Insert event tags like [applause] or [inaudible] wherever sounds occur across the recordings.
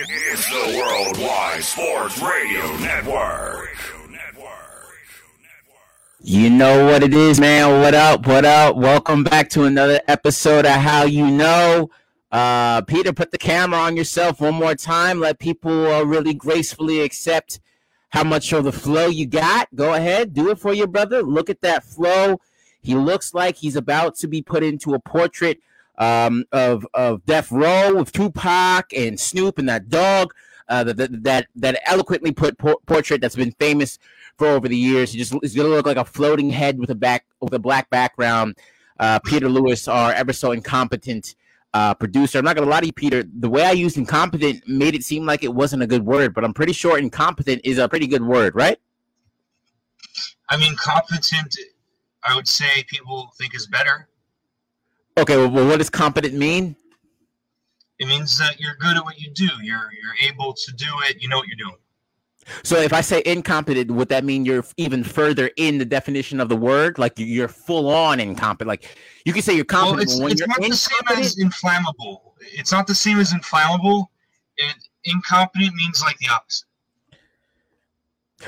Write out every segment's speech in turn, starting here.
It's the Worldwide Sports Radio Network. You know what it is, man. What up? What up? Welcome back to another episode of How You Know. Uh, Peter, put the camera on yourself one more time. Let people uh, really gracefully accept how much of the flow you got. Go ahead, do it for your brother. Look at that flow. He looks like he's about to be put into a portrait um, of of Death Row with Tupac and Snoop and that dog. Uh, that, that that eloquently put por- portrait that's been famous for over the years. He just is going to look like a floating head with a back with a black background. Uh, Peter Lewis, our ever so incompetent uh, producer. I'm not going to lie to you, Peter. The way I used incompetent made it seem like it wasn't a good word, but I'm pretty sure incompetent is a pretty good word, right? I mean, competent, I would say people think is better. Okay, well, what does competent mean? It means that you're good at what you do. You're you're able to do it. You know what you're doing. So if I say incompetent, would that mean you're even further in the definition of the word? Like you're full on incompetent. Like you can say you're competent well, when it's you're not the same as inflammable. It's not the same as inflammable. It, incompetent means like the opposite.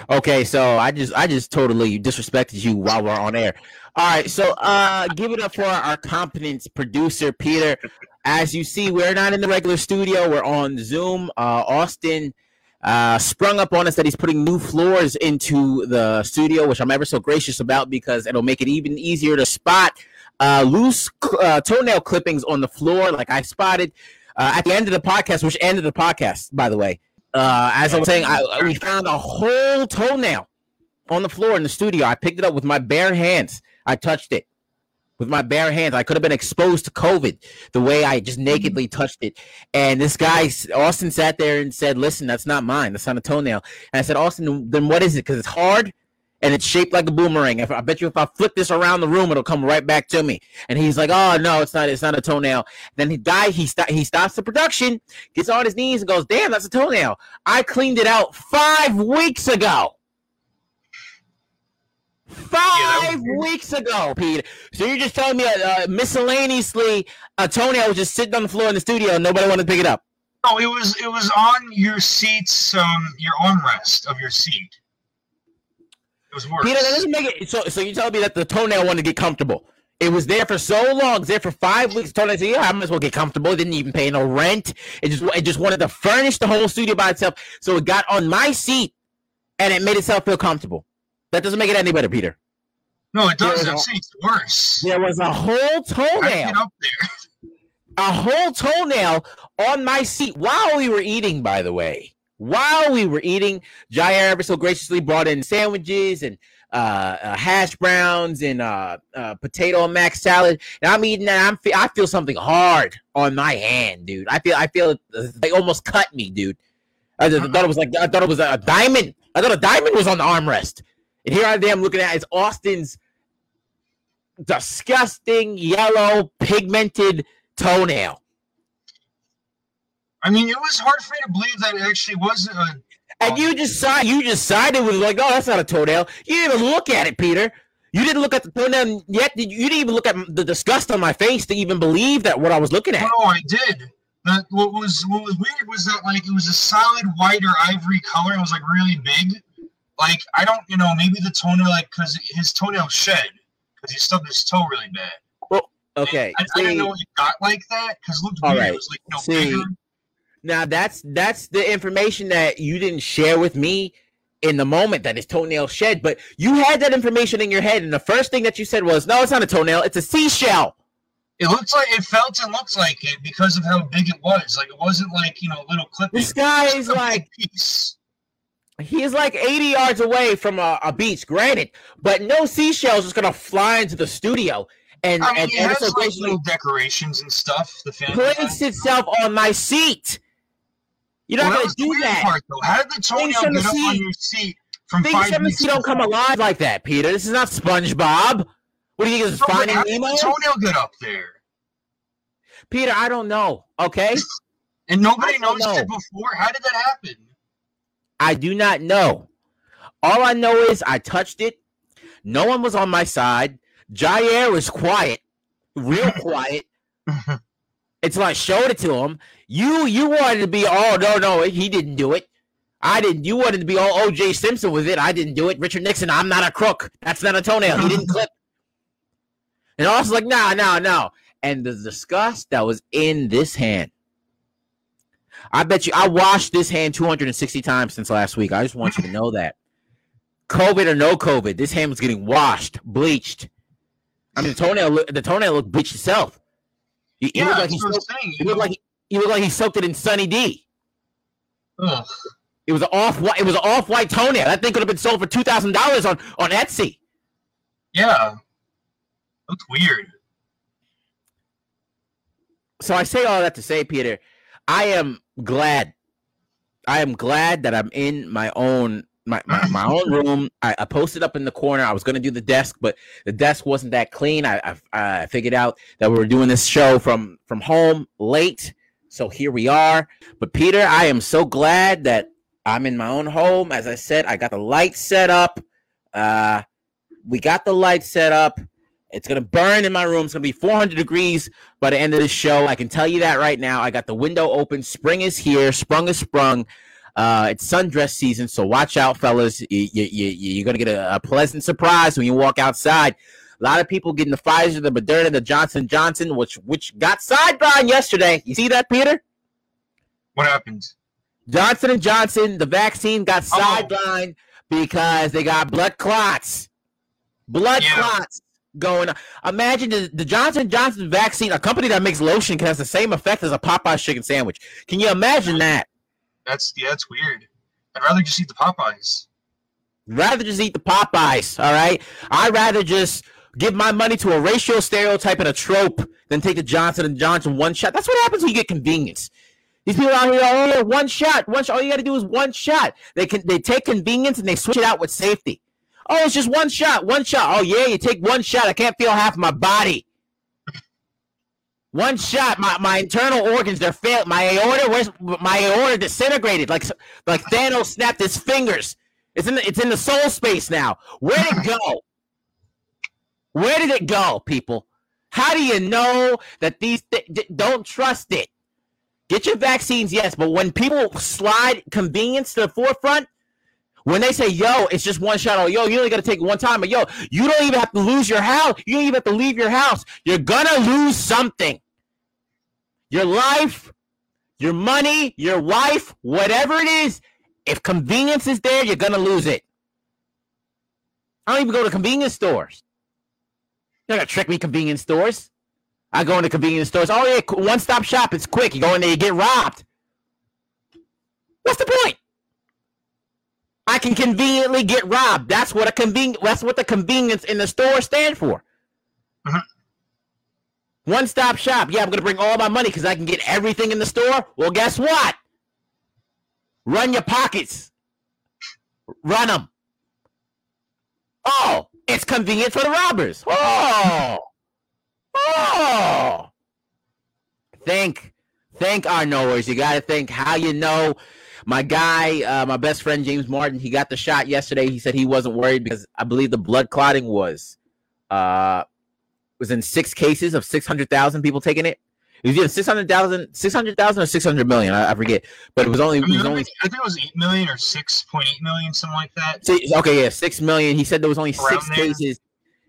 Okay, so I just I just totally disrespected you while we're on air. All right, so uh give it up for our competence producer Peter. As you see, we're not in the regular studio, we're on Zoom. Uh Austin uh sprung up on us that he's putting new floors into the studio, which I'm ever so gracious about because it'll make it even easier to spot uh loose uh, toenail clippings on the floor like I spotted uh, at the end of the podcast, which ended the podcast, by the way. Uh, as I was saying, I, we found a whole toenail on the floor in the studio. I picked it up with my bare hands. I touched it with my bare hands. I could have been exposed to COVID the way I just mm-hmm. nakedly touched it. And this guy, Austin, sat there and said, "Listen, that's not mine. That's not a toenail." And I said, "Austin, then what is it? Because it's hard." And it's shaped like a boomerang. If I bet you, if I flip this around the room, it'll come right back to me. And he's like, "Oh no, it's not. It's not a toenail." Then he die. He st- he stops the production, gets on his knees, and goes, "Damn, that's a toenail. I cleaned it out five weeks ago." Five Yeah, weeks ago, Pete. So you're just telling me uh, uh, miscellaneously a toenail was just sitting on the floor in the studio and nobody wanted to pick it up. No, it was it was on your seat's um your armrest of your seat. It was worse. Peter, that doesn't make it. So, so you telling me that the toenail wanted to get comfortable? It was there for so long. It was there for five weeks. Toenail said, "Yeah, I might as well get comfortable." It didn't even pay no rent. It just, it just wanted to furnish the whole studio by itself. So it got on my seat, and it made itself feel comfortable. That doesn't make it any better, Peter. no, it doesn't. No. See, it's worse. There was a whole toenail. get up there? a whole toenail on my seat while we were eating, by the way. While we were eating, Jair ever so graciously brought in sandwiches and uh, uh, hash browns and uh, uh, potato and mac salad. And I'm eating that. I'm fe- I feel something hard on my hand, dude. I feel I feel uh, they almost cut me, dude. I just thought it was like I thought it was a, a diamond. I thought a diamond was on the armrest. And here I am looking at it's Austin's disgusting yellow pigmented toenail. I mean, it was hard for me to believe that it actually was a. And you just saw you just sided with like, oh, that's not a toenail. You didn't even look at it, Peter. You didn't look at the toenail yet. Did you, you didn't even look at the disgust on my face to even believe that what I was looking at. No, I did. But what was what was weird was that like it was a solid white or ivory color. It was like really big. Like I don't, you know, maybe the toenail like because his toenail shed because he stubbed his toe really bad. Well, okay, I, I didn't know it got like that because looked weird. right. It was like know See, bigger. now that's that's the information that you didn't share with me in the moment that his toenail shed, but you had that information in your head, and the first thing that you said was, "No, it's not a toenail; it's a seashell." It looks like it felt and looked like it because of how big it was. Like it wasn't like you know a little clip. This guy is like piece. He is like 80 yards away from a, a beach, granted, but no seashells is gonna fly into the studio and, I mean, and it ever has like little decorations and stuff. The family. placed itself on my seat. You're Well, not that gonna was the do that. Part, though. How did the toenail get up on your seat from Things five the don't come alive like that, Peter. This is not SpongeBob. What do you think? Is but Finding how did Nemo? the toenail get up there? Peter, I don't know. Okay, And nobody noticed know. it before. How did that happen? I do not know. All I know is I touched it. No one was on my side. Jair was quiet, real [laughs] quiet. until I showed it to him. You you wanted to be oh no no he didn't do it. I didn't. You wanted to be all O.J. Simpson with it. I didn't do it. Richard Nixon. I'm not a crook. That's not a toenail. He didn't [laughs] clip. And I was like, no, no, no. And the disgust that was in this hand. I bet you I washed this hand 260 times since last week. I just want you to know that. COVID or no COVID, this hand was getting washed, bleached. I mean, the toenail, the toenail looked bleached itself. He, Yeah, he looked like that's he what I'm soaked, saying. he looked like he, he looked like he soaked it in Sunny D. Ugh. It was an off white. It was an off white toenail. That thing could have been sold for two thousand dollars on on Etsy. Yeah. Looked weird. So I say all that to say, Peter, I am glad. I am glad that I'm in my own my, my, my own [laughs] room. I, I posted up in the corner. I was gonna do the desk, but the desk wasn't that clean. I I, I figured out that we were doing this show from from home late, so here we are. But Peter, I am so glad that I'm in my own home. As I said, I got the lights set up. Uh, we got the lights set up. It's gonna burn in my room. It's gonna be 400 degrees by the end of the show. I can tell you that right now. I got the window open. Spring is here. Sprung is sprung. Uh, it's sundress season, so watch out, fellas. You, you, you, you're gonna get a, a pleasant surprise when you walk outside. A lot of people getting the Pfizer, the Moderna, the Johnson Johnson, which which got sidelined yesterday. You see that, Peter? What happened? Johnson and Johnson, the vaccine got Oh. sidelined because they got blood clots. Blood Yeah. clots going on. Imagine the, the Johnson Johnson vaccine, a company that makes lotion, can has the same effect as a Popeye's chicken sandwich. Can you imagine that? That's yeah, it's weird. I'd rather just eat the Popeyes. Rather just eat the Popeyes, all right? I'd rather just give my money to a racial stereotype and a trope than take the Johnson and Johnson one shot. That's what happens when you get convenience. These people out here, oh, yeah, one shot, one shot. All you got to do is one shot. They can they take convenience and they switch it out with safety. Oh, it's just one shot, one shot. Oh yeah, you take one shot. I can't feel half my body. One shot, my, my internal organs they're failed. My aorta, where's my aorta disintegrated? Like like Thanos snapped his fingers. It's in the, it's in the soul space now. Where did it go? Where did it go, people? How do you know that these th- don't trust it? Get your vaccines, yes, but when people slide convenience to the forefront, when they say, "Yo, it's just one shot," or "Yo, you only got to take one time," or "Yo, you don't even have to lose your house. You don't even have to leave your house. You're gonna lose something. Your life, your money, your wife, whatever it is. If convenience is there, you're gonna lose it. I don't even go to convenience stores. You're not gonna trick me, convenience stores. I go into convenience stores. Oh yeah, one stop shop. It's quick. You go in there, you get robbed. What's the point? I can conveniently get robbed. That's what a conven- That's what the convenience in the store stand for. Mhm. One stop shop. Yeah, I'm gonna bring all my money because I can get everything in the store. Well, guess what? Run your pockets. Run them. Oh, it's convenient for the robbers. Oh, oh. Think, think our knowers. You got to think how you know. My guy, uh, my best friend James Martin, he got the shot yesterday. He said he wasn't worried because I believe the blood clotting was, uh, was in six cases of six hundred thousand people taking it. It was either 600,000 600,000 or 600 million. I, I forget. But it was only, I, it was only think, I think it was eight million or six point eight million, something like that. Six- okay, yeah, six million. He said there was only Around six there. cases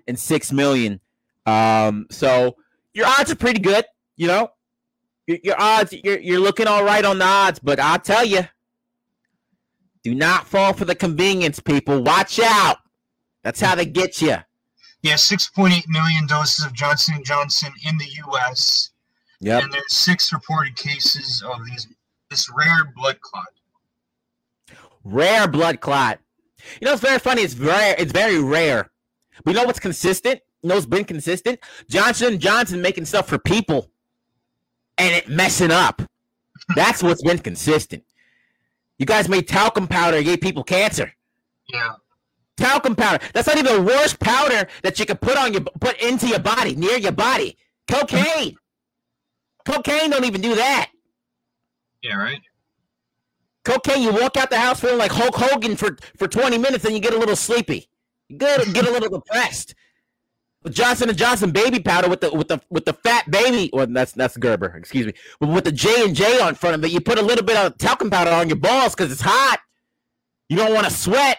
and six million. Um, so your odds are pretty good. You know, your, your odds, you're you're looking all right on the odds. But I'll tell you, do not fall for the convenience, people. Watch out. That's how they get you. Yeah, six point eight million doses of Johnson Johnson in the U.S. Yep. and there's six reported cases of these this rare blood clot. Rare blood clot. You know, it's very funny. It's rare. It's very rare. But you know what's consistent? You know what's been consistent? Johnson Johnson making stuff for people and it messing up. That's what's been consistent. You guys made talcum powder and gave people cancer. Yeah, Talcum powder. That's not even the worst powder that you could put on your put into your body, near your body. Cocaine. Cocaine don't even do that. yeah, right. Cocaine, you walk out the house feeling like Hulk Hogan for, for 20 minutes and you get a little sleepy. You get, get a little [laughs] depressed. Johnson and Johnson baby powder with the with the with the fat baby. Well, that's that's Gerber. Excuse me. But with the J and J on front of it, you put a little bit of talcum powder on your balls because it's hot. You don't want to sweat.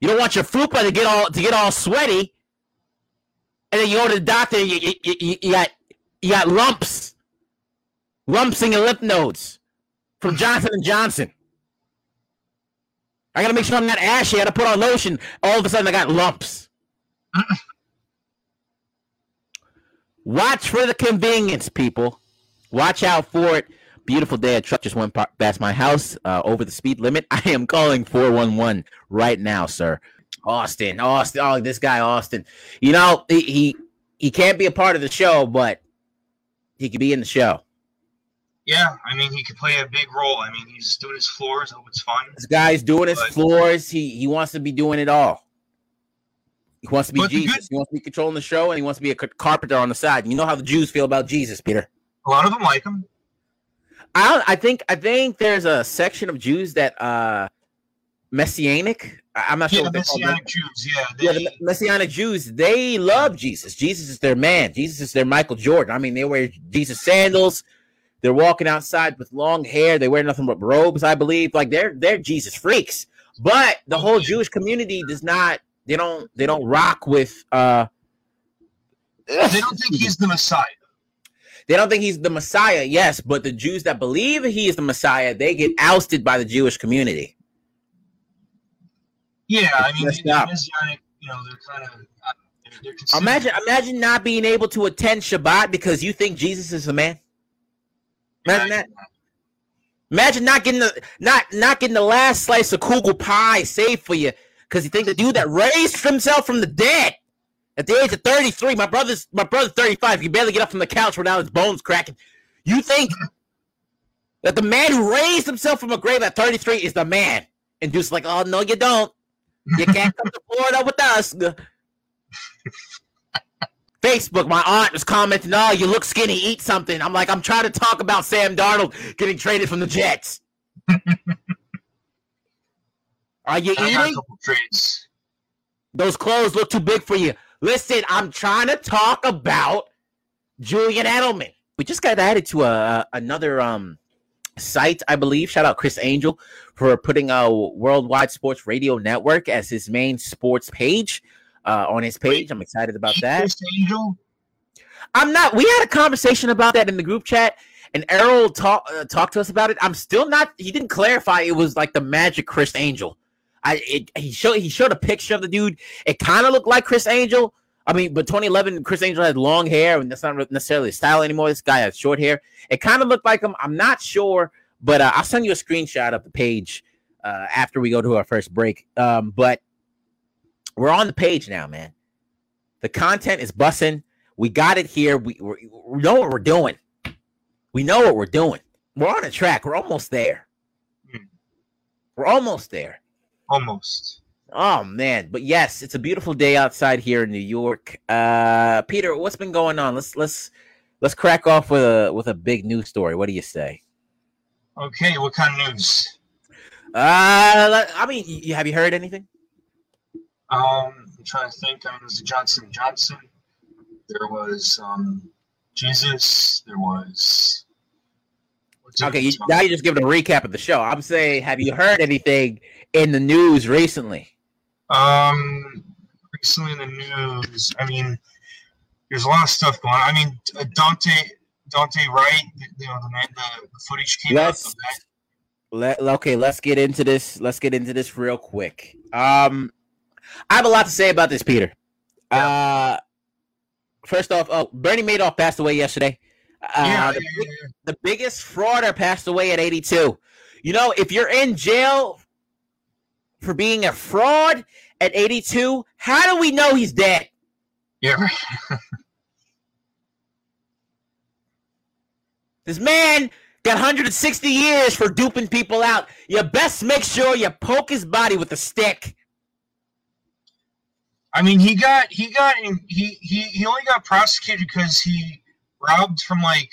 You don't want your fupa to get all to get all sweaty. And then you go to the doctor. And you, you, you, you got you got lumps, lumps in your lymph nodes from Johnson and Johnson. I gotta make sure I'm not ashy. I gotta put on lotion. All of a sudden, I got lumps. [clears throat] Watch for the convenience, people. Watch out for it. Beautiful day. A truck just went past my house uh, over the speed limit. [laughs] I am calling 411 right now, sir. Austin, Austin. Oh, this guy, Austin. You know, he, he, he can't be a part of the show, but he could be in the show. Yeah, I mean, he could play a big role. I mean, he's doing his floors. I hope it's fun. This guy's doing his floors. He he wants to be doing it all. He wants to be Jesus. Good, he wants to be controlling the show, and he wants to be a carpenter on the side. You know how the Jews feel about Jesus, Peter. A lot of them like him. I I think I think there's a section of Jews that uh messianic. I'm not yeah, sure. Messianic Jews, yeah, they, yeah, the messianic Jews. They love Jesus. Jesus is their man. Jesus is their Michael Jordan. I mean, they wear Jesus sandals. They're walking outside with long hair. They wear nothing but robes, I believe. Like they're they're Jesus freaks. But the whole Jewish community does not. They don't. They don't rock with. uh They don't think he's the Messiah. They don't think he's the Messiah. Yes, but the Jews that believe he is the Messiah, they get ousted by the Jewish community. Yeah, I mean, the Messianic. You know, they're kind of. Uh, imagine, imagine not being able to attend Shabbat because you think Jesus is a man. Imagine that. Imagine not getting the not not getting the last slice of kugel pie saved for you because you think the dude that raised himself from the dead at the age of 33, my brother's my brother's 35, he barely get up from the couch without his bones cracking. You think that the man who raised himself from a grave at 33 is the man? And just like, oh no, you don't. You can't come to Florida with us. [laughs] Facebook, my aunt was commenting, "Oh, you look skinny. Eat something." I'm like, I'm trying to talk about Sam Darnold getting traded from the Jets. [laughs] Are you I eating? Those clothes look too big for you. Listen, I'm trying to talk about Julian Edelman. We just got added to a another um site, I believe. Shout out Chris Angel for putting a Worldwide Sports Radio Network as his main sports page uh, on his page. I'm excited about that. Chris Angel. I'm not. We had a conversation about that in the group chat, and Errol talked uh, talked to us about it. I'm still not. He didn't clarify it was like the magic Criss Angel. I it, he showed he showed a picture of the dude. It kind of looked like Criss Angel. I mean, but 2011, Criss Angel had long hair, and that's not necessarily style anymore. This guy has short hair. It kind of looked like him. I'm not sure, but uh, I'll send you a screenshot of the page uh, after we go to our first break. Um, but we're on the page now, man. The content is bussing. We got it here. We, we know what we're doing. We know what we're doing. We're on a track. We're almost there. Hmm. We're almost there. Almost. Oh man, but yes, it's a beautiful day outside here in New York. Uh, Peter, what's been going on? Let's let's let's crack off with a with a big news story. What do you say? Okay, what kind of news? Uh, I mean, you, have you heard anything? Um, I'm trying to think. I mean, there's Johnson Johnson. There was um, Jesus. There was. Okay, you, now you just give it a recap of the show. I'm saying, have you heard anything in the news recently? Um, recently in the news, I mean, there's a lot of stuff going on. I mean, uh, Daunte Daunte Wright, you know, the, the, the footage came let's, out. Let, okay, let's get into this. Let's get into this real quick. Um, I have a lot to say about this, Peter. Yeah. Uh, first off, oh, Bernie Madoff passed away yesterday. Uh, yeah, the, yeah, yeah, the biggest frauder passed away at 82. You know, if you're in jail for being a fraud at 82, how do we know he's dead? Yeah. [laughs] this man got 160 years for duping people out. You best make sure you poke his body with a stick. I mean, he got he got he he he only got prosecuted because he robbed from like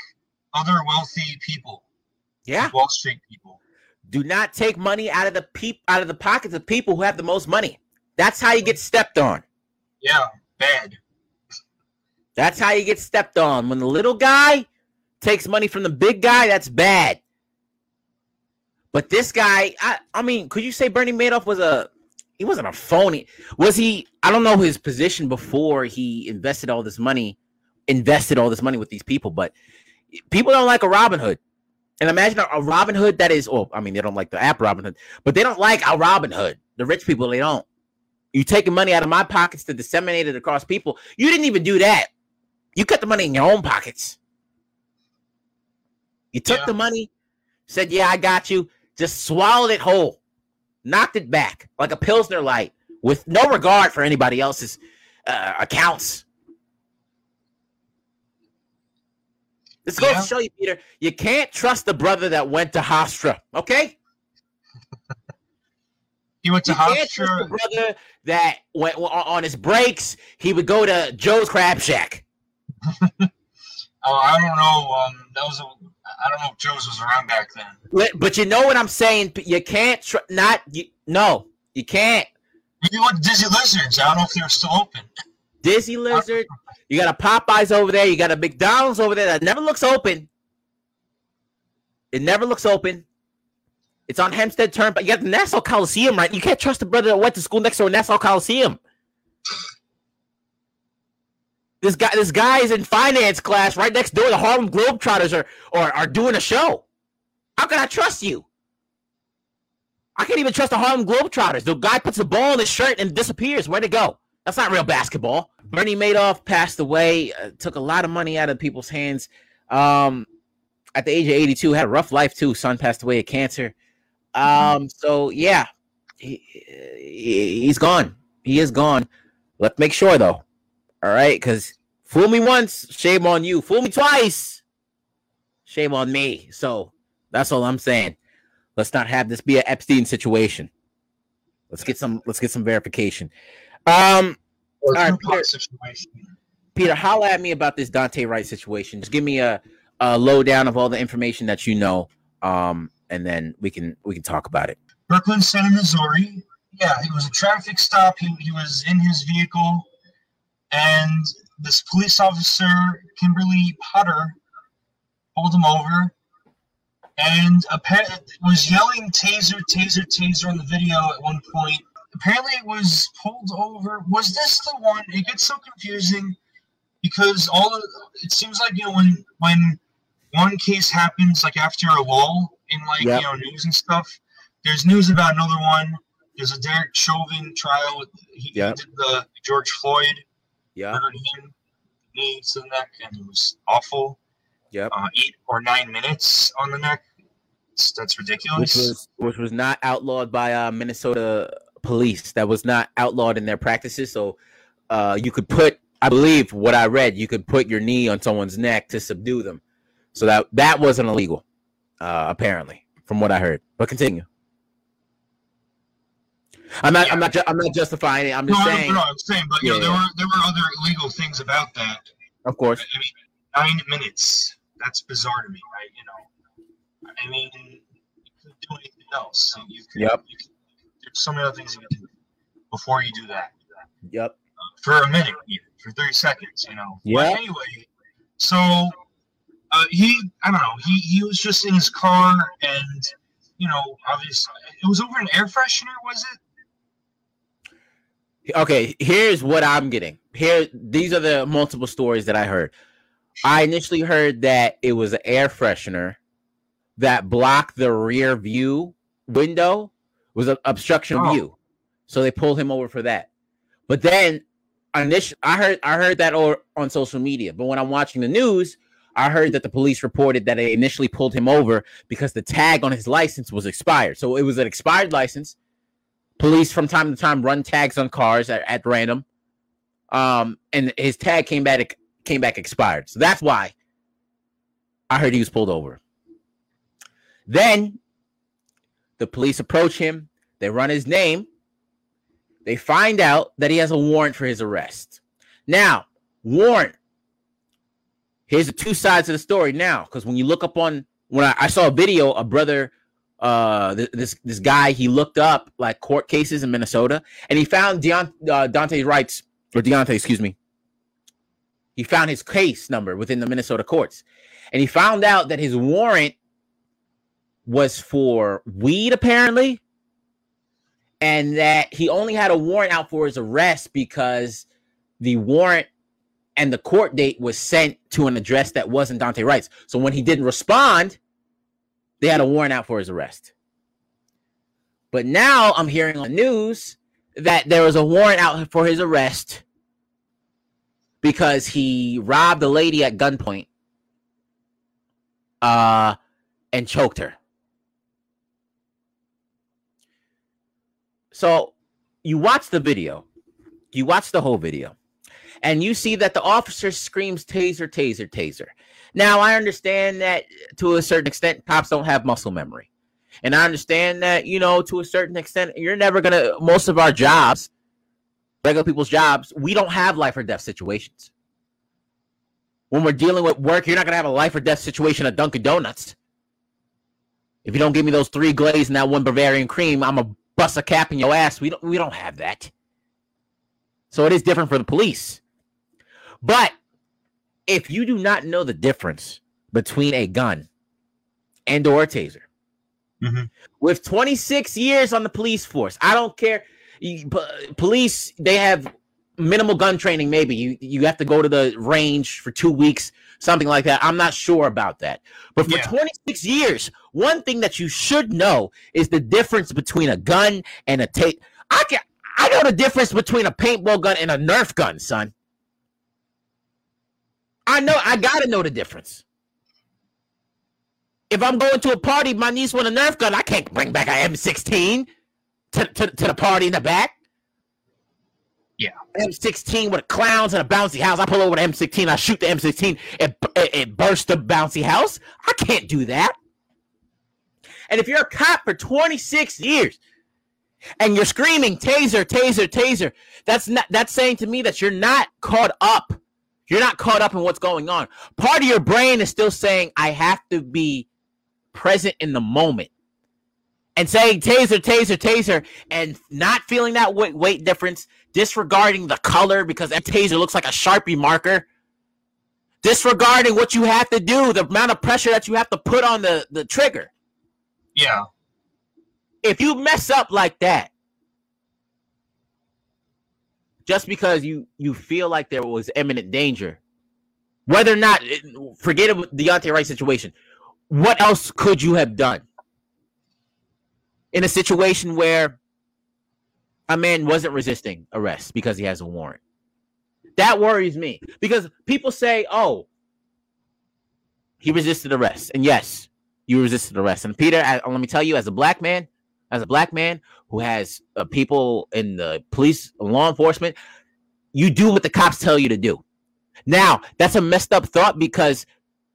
other wealthy people. Yeah, like Wall Street people. Do not take money out of the peop out of the pockets of people who have the most money. That's how you get stepped on. Yeah. bad. That's how you get stepped on. When the little guy takes money from the big guy, that's bad. But this guy, I, I mean, could you say Bernie Madoff was a he wasn't a phony? Was he? I don't know his position before he invested all this money, invested all this money with these people, but people don't like a Robin Hood. And imagine a, a Robin Hood that is, oh, I mean, they don't like the app Robin Hood, but they don't like a Robin Hood. The rich people, they don't. You taking money out of my pockets to disseminate it across people. You didn't even do that. You cut the money in your own pockets. You took Yeah. the money, said, Yeah, I got you. Just swallowed it whole, knocked it back like a Pilsner light with no regard for anybody else's uh, accounts. This goes Yeah. to show you, Peter, you can't trust the brother that went to Hofstra, okay? He went to You can't trust the Hofstra. brother that went on on his breaks. He would go to Joe's Crab Shack. [laughs] Oh, I don't know. Um, that was a. I don't know if Joe's was around back then. But you know what I'm saying? You can't tr- not you, no, you can't. Maybe went to Disney Lizards. I don't know if they were still open. [laughs] Disney Lizard. You got a Popeyes over there. You got a McDonald's over there that never looks open. It never looks open. It's on Hempstead Turnpike. You got the Nassau Coliseum, right? You can't trust the brother that went to school next door, Nassau Coliseum. This guy, this guy is in finance class right next door. The Harlem Globetrotters are, are, are doing a show. How can I trust you? I can't even trust the Harlem Globetrotters. The guy puts the ball in his shirt and disappears. Where'd it go? That's not real basketball. Bernie Madoff passed away, uh, took a lot of money out of people's hands. Um, at the age of 82, had a rough life too. Son passed away of cancer. Um, so yeah, he, he- he's gone. He is gone. Let's make sure though. All right, because fool me once, shame on you. Fool me twice, shame on me. So that's all I'm saying. Let's not have this be an Epstein situation. Let's get some. Let's get some verification. Um, All right, Peter. situation. Peter, holla at me about this Daunte Wright situation. Just give me a, a lowdown of all the information that you know, um, and then we can we can talk about it. Brooklyn Center, Missouri. Yeah, it was a traffic stop. He, he was in his vehicle, and this police officer, Kimberly Potter, pulled him over and apparently was yelling taser, taser, taser on the video at one point. Apparently, it was pulled over. Was this the one? It gets so confusing because all of it seems like you know when when one case happens like after a lull in like Yep. you know news and stuff. There's news about another one. There's a Derek Chauvin trial. With, he, Yep. did the George Floyd Yeah. murdered him, knee to the neck, and it was awful. Yep. Uh, eight or nine minutes on the neck. It's, that's ridiculous. Which was which was not outlawed by uh, Minnesota police. That was not outlawed in their practices. So uh, you could put, I believe, what I read, you could put your knee on someone's neck to subdue them. So that that wasn't illegal, uh, apparently, from what I heard. But continue. I'm not. I'm not. Ju- I'm not justifying it. I'm just don't saying. know. I'm saying, but you know, there yeah. were there were other illegal things about that. Of course. I mean, nine minutes. That's bizarre to me, right? You know, I mean, you could do anything else. You could, Yep. You could, so many other things you could do before you do that. Yep. For a minute, even for thirty seconds, you know. Yeah. Anyway, so uh, he, I don't know, he he was just in his car, and you know, obviously, it was over an air freshener, was it? Okay, here's what I'm getting. Here, these are the multiple stories that I heard. I initially heard that it was an air freshener that blocked the rear view window, was an obstruction of Oh. view, so they pulled him over for that. But then, initially, I heard I heard that or on social media. But when I'm watching the news, I heard that the police reported that they initially pulled him over because the tag on his license was expired. So it was an expired license. Police from time to time run tags on cars at, at random. Um, and his tag came back came back expired. So that's why I heard he was pulled over. Then the police approach him, they run his name, they find out that he has a warrant for his arrest. Now, warrant. Here's the two sides of the story now, because when you look up on when I, I saw a video, a brother uh th- this this guy he looked up like court cases in Minnesota and he found Deont- uh, Daunte Wright's or Deontay excuse me He found his case number within the Minnesota courts, and he found out that his warrant was for weed, apparently, and that he only had a warrant out for his arrest because the warrant and the court date was sent to an address that wasn't Daunte Wright's. So when he didn't respond, they had a warrant out for his arrest. But now I'm hearing on the news that there was a warrant out for his arrest because he robbed a lady at gunpoint uh, and choked her. So you watch the video, you watch the whole video, and you see that the officer screams taser, taser, taser. Now, I understand that to a certain extent, cops don't have muscle memory. And I understand that, you know, to a certain extent, you're never going to, most of our jobs, regular people's jobs, we don't have life or death situations. When we're dealing with work, you're not going to have a life or death situation at Dunkin' Donuts. If you don't give me those three glazed and that one Bavarian cream, I'm a bust a cap in your ass. We don't we don't have that. So it is different for the police. But if you do not know the difference between a gun and or a taser, mm-hmm. with 26 years on the police force, I don't care. Police, they have minimal gun training. Maybe you you have to go to the range for two weeks, something like that. I'm not sure about that. But for yeah. 26 years, one thing that you should know is the difference between a gun and a tape. I can I know the difference between a paintball gun and a Nerf gun, son. I know I gotta know the difference. If I'm going to a party, my niece want a Nerf gun, I can't bring back a M16 to, to, to the party in the back. Yeah. M16 with clowns and a bouncy house. I pull over the M16, I shoot the M16, it, it, it bursts the bouncy house. I can't do that. And if you're a cop for 26 years and you're screaming taser, taser, taser, that's not that's saying to me that you're not caught up. You're not caught up in what's going on. Part of your brain is still saying, I have to be present in the moment. And saying taser, taser, taser, and not feeling that weight, weight difference, disregarding the color because that taser looks like a Sharpie marker disregarding what you have to do, the amount of pressure that you have to put on the, the trigger. Yeah. If you mess up like that, just because you you feel like there was imminent danger, whether or not forget about the Deontay Wright situation, what else could you have done in a situation where a man wasn't resisting arrest because he has a warrant? That worries me because people say, "Oh, he resisted arrest," and yes, you resisted arrest. And Peter, I, let me tell you, as a black man, as a black man who has uh, people in the police, law enforcement, you do what the cops tell you to do. Now, that's a messed up thought because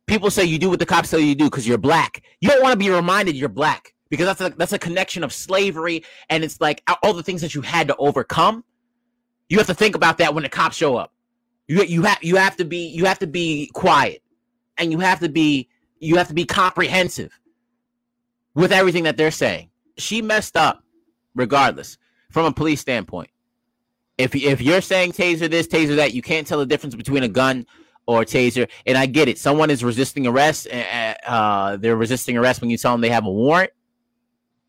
people say you do what the cops tell you to do because you're black. You don't want to be reminded you're black because that's a that's a connection of slavery and it's like all the things that you had to overcome. You have to think about that when the cops show up. You you have you have to be you have to be quiet and you have to be you have to be comprehensive with everything that they're saying. She messed up, regardless, from a police standpoint. If if you're saying taser this, taser that, you can't tell the difference between a gun or taser. And I get it. Someone is resisting arrest. Uh, they're resisting arrest when you tell them they have a warrant.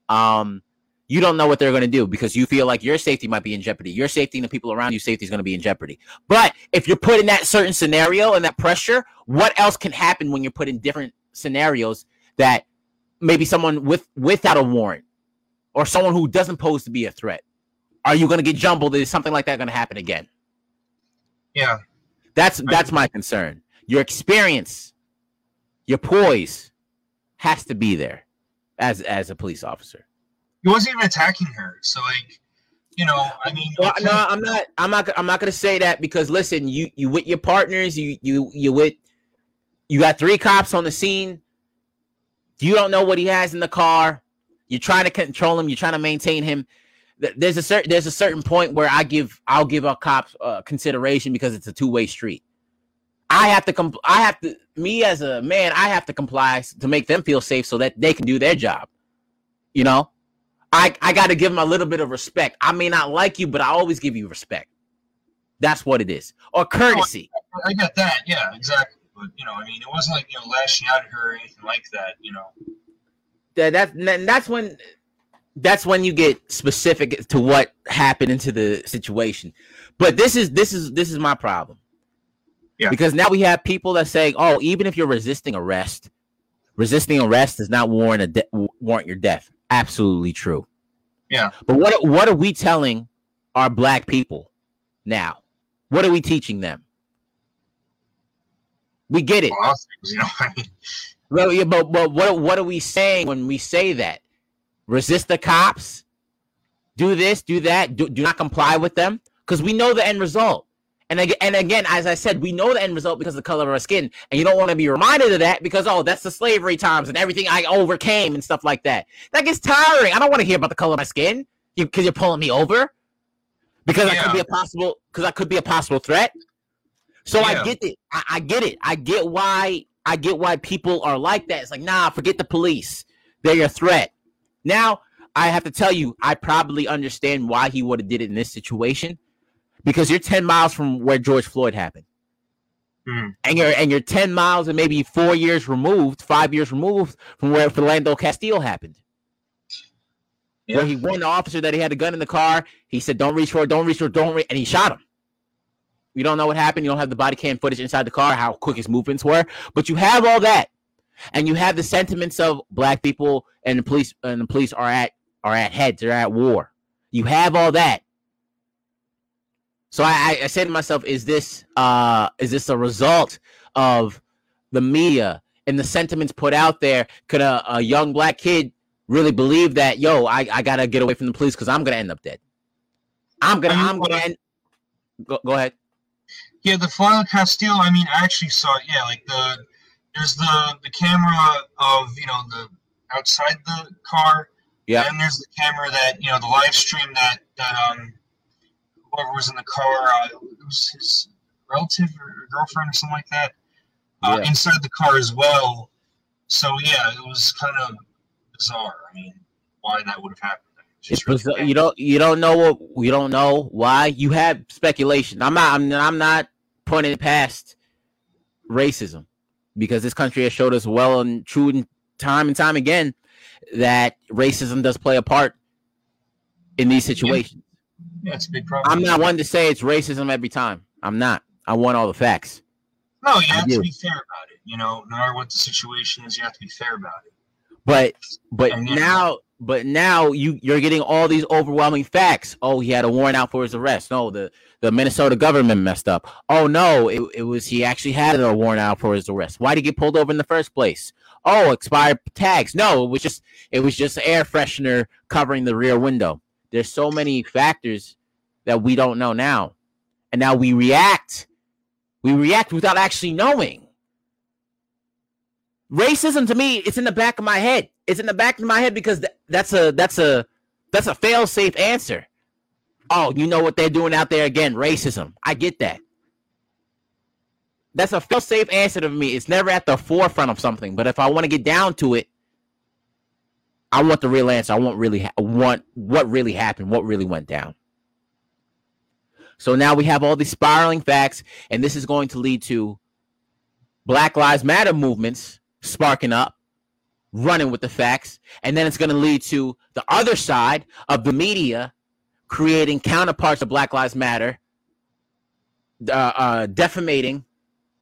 Um, you don't know what they're going to do because you feel like your safety might be in jeopardy. Your safety and the people around you safety is going to be in jeopardy. But if you're put in that certain scenario and that pressure, what else can happen when you're put in different scenarios that maybe someone with without a warrant or someone who doesn't pose to be a threat? Are you going to get jumbled? Is something like that going to happen again? Yeah. That's that's my concern. Your experience, your poise has to be there as as a police officer he wasn't even attacking her. So like, you know, I mean, well, no, I'm not. I'm not. I'm not going to say that because listen, you you with your partners, you you you with you got three cops on the scene. You don't know what he has in the car. You're trying to control him. You're trying to maintain him. There's a certain there's a certain point where I give I'll give a cop uh, consideration because it's a two way street. I have to compl- I have to me as a man I have to comply to make them feel safe so that they can do their job. You know, I, I got to give them a little bit of respect. I may not like you, but I always give you respect. That's what it is. Or courtesy. I got that. Yeah, exactly. But you know, I mean, it wasn't like you know lashing out at her or anything like that. You know. That that that's when that's when you get specific to what happened into the situation. But this is this is this is my problem. Yeah. Because now we have people that say, "Oh, even if you're resisting arrest, resisting arrest does not warrant a de- warrant your death." Absolutely true. Yeah. But what what are we telling our black people now? What are we teaching them? We get it. Well, you know, [laughs] I mean, Well, yeah, but, but what what are we saying when we say that? Resist the cops. Do this, do that. Do, do not comply with them because we know the end result. And again, and again, as I said, we know the end result because of the color of our skin, and you don't want to be reminded of that because oh, that's the slavery times and everything I overcame and stuff like that. That gets tiring. I don't want to hear about the color of my skin because you, are pulling me over because I could be a possible because I could be a possible threat. So I get it. I, I get it. I get why I get why people are like that. It's like, nah, forget the police. They're your threat. Now I have to tell you, I probably understand why he would have did it in this situation. Because you're 10 miles from where George Floyd happened. Hmm. And you're and you're 10 miles and maybe four years removed, five years removed from where Philando Castile happened. Yeah. Where he warned the officer that he had a gun in the car. He said, Don't reach for it, don't reach for it, don't reach, and he shot him. You don't know what happened. You don't have the body cam footage inside the car, how quick his movements were, but you have all that, and you have the sentiments of black people and the police and the police are at are at heads, they're at war. You have all that. So I, I, say to myself, is this uh is this a result of the media and the sentiments put out there? Could a, a young black kid really believe that, yo, I, I gotta get away from the police because I'm gonna end up dead? I'm gonna I'm gonna end go, go ahead. Yeah, the Philo Castile. I mean, I actually saw it. Yeah, like the there's the the camera of you know the outside the car. Yeah. And there's the camera that you know the live stream that that um whoever was in the car uh, it was his relative or girlfriend or something like that uh, Yeah. inside the car as well. So yeah, it was kind of bizarre. I mean, why that would have happened? It's It's really bizarre. bad. you don't you don't know what you don't know why you have speculation. I'm not I'm, I'm not it past racism because this country has showed us well and true and time and time again that racism does play a part in these situations. It's a big problem. I'm not one to say it's racism every time. I'm not. I want all the facts. No, you I have do. to be fair about it. You know, no matter what the situation is, you have to be fair about it. But but And, now but now you you're getting all these overwhelming facts. Oh, he had a warrant out for his arrest. No, the the Minnesota government messed up. Oh no, it, it was he actually had a warrant out for his arrest. Why did he get pulled over in the first place? Oh, expired tags. No, it was just it was just air freshener covering the rear window. There's so many factors that we don't know now. And now we react. We react without actually knowing. Racism to me, it's in the back of my head. It's in the back of my head because th- that's a that's a that's a fail safe answer. Oh, you know what they're doing out there again? Racism. I get that. That's a fail safe answer to me. It's never at the forefront of something, but if I want to get down to it, I want the real answer. I want really ha- want what really happened, what really went down. So now we have all these spiraling facts, and this is going to lead to Black Lives Matter movements sparking up, running with the facts, and then it's going to lead to the other side of the media creating counterparts of Black Lives Matter, uh, uh, defamating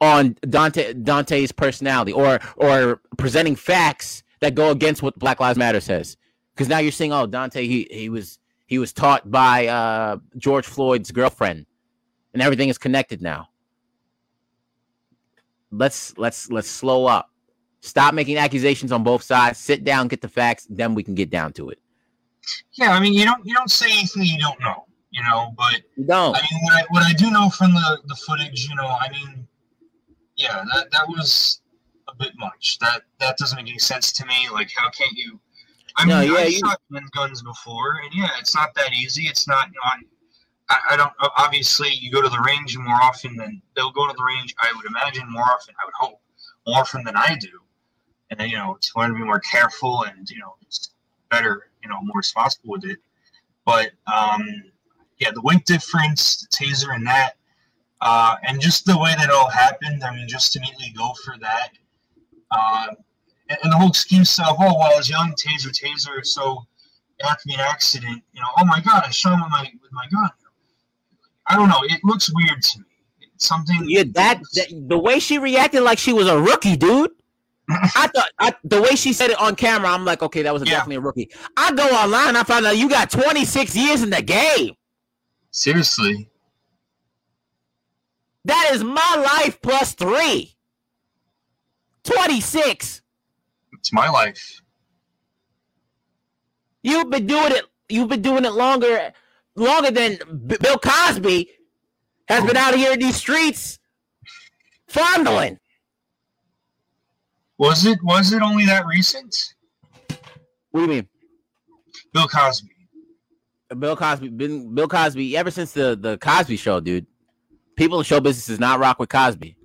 on Daunte Daunte's personality, or or presenting facts that go against what Black Lives Matter says. Because now you're saying, oh, Daunte, he he was he was taught by uh, George Floyd's girlfriend, and everything is connected now. Let's let's let's slow up. Stop making accusations on both sides. Sit down, get the facts, then we can get down to it. Yeah, I mean, you don't you don't say anything you don't know, you know. But You don't. I mean, what I, what I do know from the the footage, you know, I mean, yeah, that that was bit much. That that doesn't make any sense to me. Like, how can't you? I No, mean, yeah, I you- shot gun- guns before, and yeah, it's not that easy. It's not, you know, I, I, I don't. Obviously, you go to the range more often than they'll go to the range. I would imagine more often. I would hope more often than I do, and then, you know, to learn to be more careful and you know, better, you know, more responsible with it. But um, yeah, the weight difference, the taser, and that. Uh, and just the way that all happened, I mean, just to immediately go for that. Uh, and, and, the whole excuse of, oh, well, I was young, taser, taser, so after an accident, you know, oh my God, I shot him with my, with my gun. I don't know. It looks weird to me. It's something. Yeah, that, that the way she reacted like she was a rookie, dude. [laughs] I thought I, the way she said it on camera, I'm like, okay, that was yeah. definitely a rookie. I go online, I found out you got 26 years in the game. Seriously. That is my life plus three. 26. It's my life. You've been doing it. You've been doing it longer, longer than B- Bill Cosby has been out here in these streets fondling. Was it? Was it only that recent? What do you mean? Bill Cosby. Bill Cosby. Been Bill Cosby ever since the the Cosby Show, dude. People in show business does not rock with Cosby.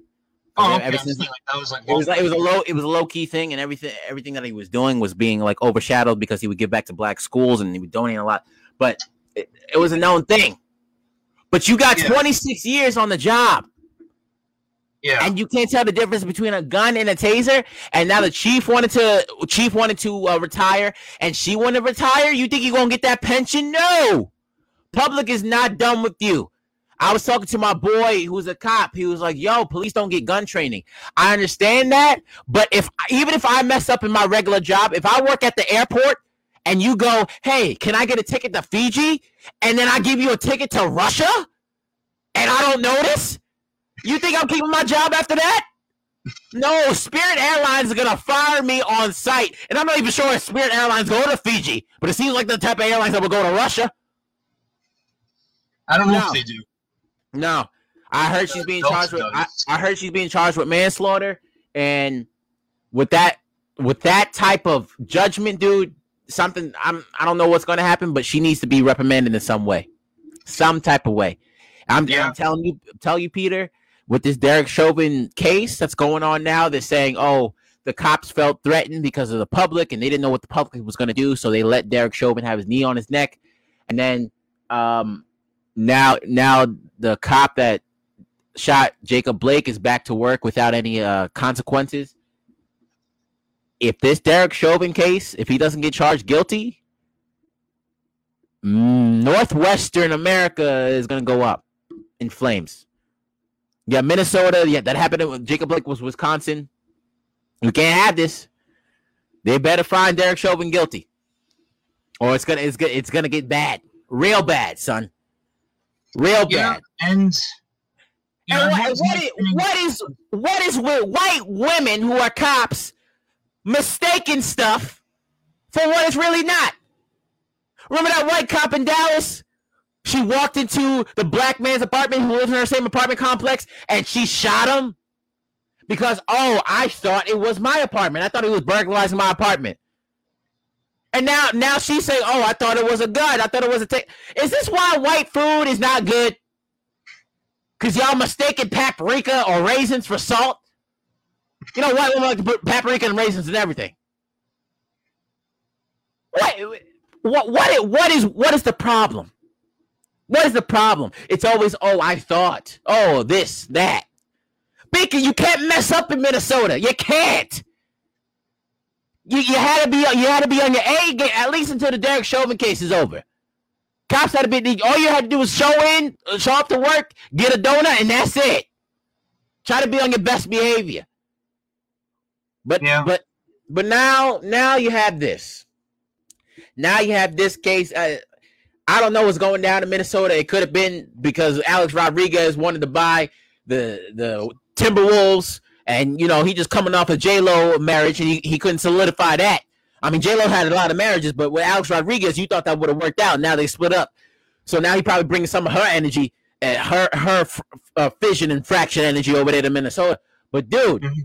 Oh, okay. Since, like, that was like it was like it was a low it was a low key thing, and everything everything that he was doing was being like overshadowed because he would give back to black schools and he would donate a lot. But it, it was a known thing. But you got yeah. 26 years on the job. Yeah. And you can't tell the difference between a gun and a taser. And now the chief wanted to chief wanted to uh, retire, and she wanted to retire. You think you're gonna get that pension? No. Public is not done with you. I was talking to my boy who's a cop. He was like, "Yo, police don't get gun training." I understand that, but if even if I mess up in my regular job, if I work at the airport and you go, "Hey, can I get a ticket to Fiji?" and then I give you a ticket to Russia, and I don't notice, you think I'm keeping my job after that? No, Spirit Airlines is gonna fire me on site, and I'm not even sure if Spirit Airlines go to Fiji, but it seems like the type of airlines that would go to Russia. I don't know no. if they do. No, I heard she's being charged with. I, I heard she's being charged with manslaughter, and with that, with that type of judgment, dude, something I'm. I don't know what's gonna happen, but she needs to be reprimanded in some way, some type of way. I'm, yeah. I'm telling you, tell you, Peter with this Derek Chauvin case that's going on now, they're saying, oh, the cops felt threatened because of the public and they didn't know what the public was going to do. So they let Derek Chauvin have his knee on his neck. And then um, now, now the cop that shot Jacob Blake is back to work without any uh, consequences. If this Derek Chauvin case, if he doesn't get charged guilty, Northwestern America is going to go up in flames. Yeah, Minnesota. Yeah, that happened. With Jacob Blake was Wisconsin. You can't have this. They better find Derek Chauvin guilty, or it's gonna it's gonna it's gonna get bad, real bad, son, real yeah, bad. And and what, what, is, what is what is with white women who are cops mistaking stuff for what it's really not? Remember that white cop in Dallas she walked into the black man's apartment who lives in her same apartment complex and she shot him because, oh, I thought it was my apartment. I thought he was burglarizing my apartment. And now, now she's saying, "Oh, I thought it was a gun. I thought it was a take." Is this why white food is not good? Cause y'all mistaken paprika or raisins for salt. You know, white women like to put paprika and raisins and everything. What? What? What? What is? What is the problem? What is the problem? It's always, oh, I thought, oh, this, that. Baker, you can't mess up in Minnesota. You can't. You, you had to be you had to be on your A game at least until the Derek Chauvin case is over. Cops had to be all you had to do was show in, uh, show up to work, get a donut, and that's it. Try to be on your best behavior. But yeah. but but now now you have this. Now you have this case. Uh, I don't know what's going down in Minnesota. It could have been because Alex Rodriguez wanted to buy the the Timberwolves, and you know he just coming off a J Lo marriage, and he, he couldn't solidify that. I mean, J Lo had a lot of marriages, but with Alex Rodriguez, you thought that would have worked out. Now they split up, so now he probably bringing some of her energy, and her her uh, fission and fraction energy over there to Minnesota. But dude, mm-hmm.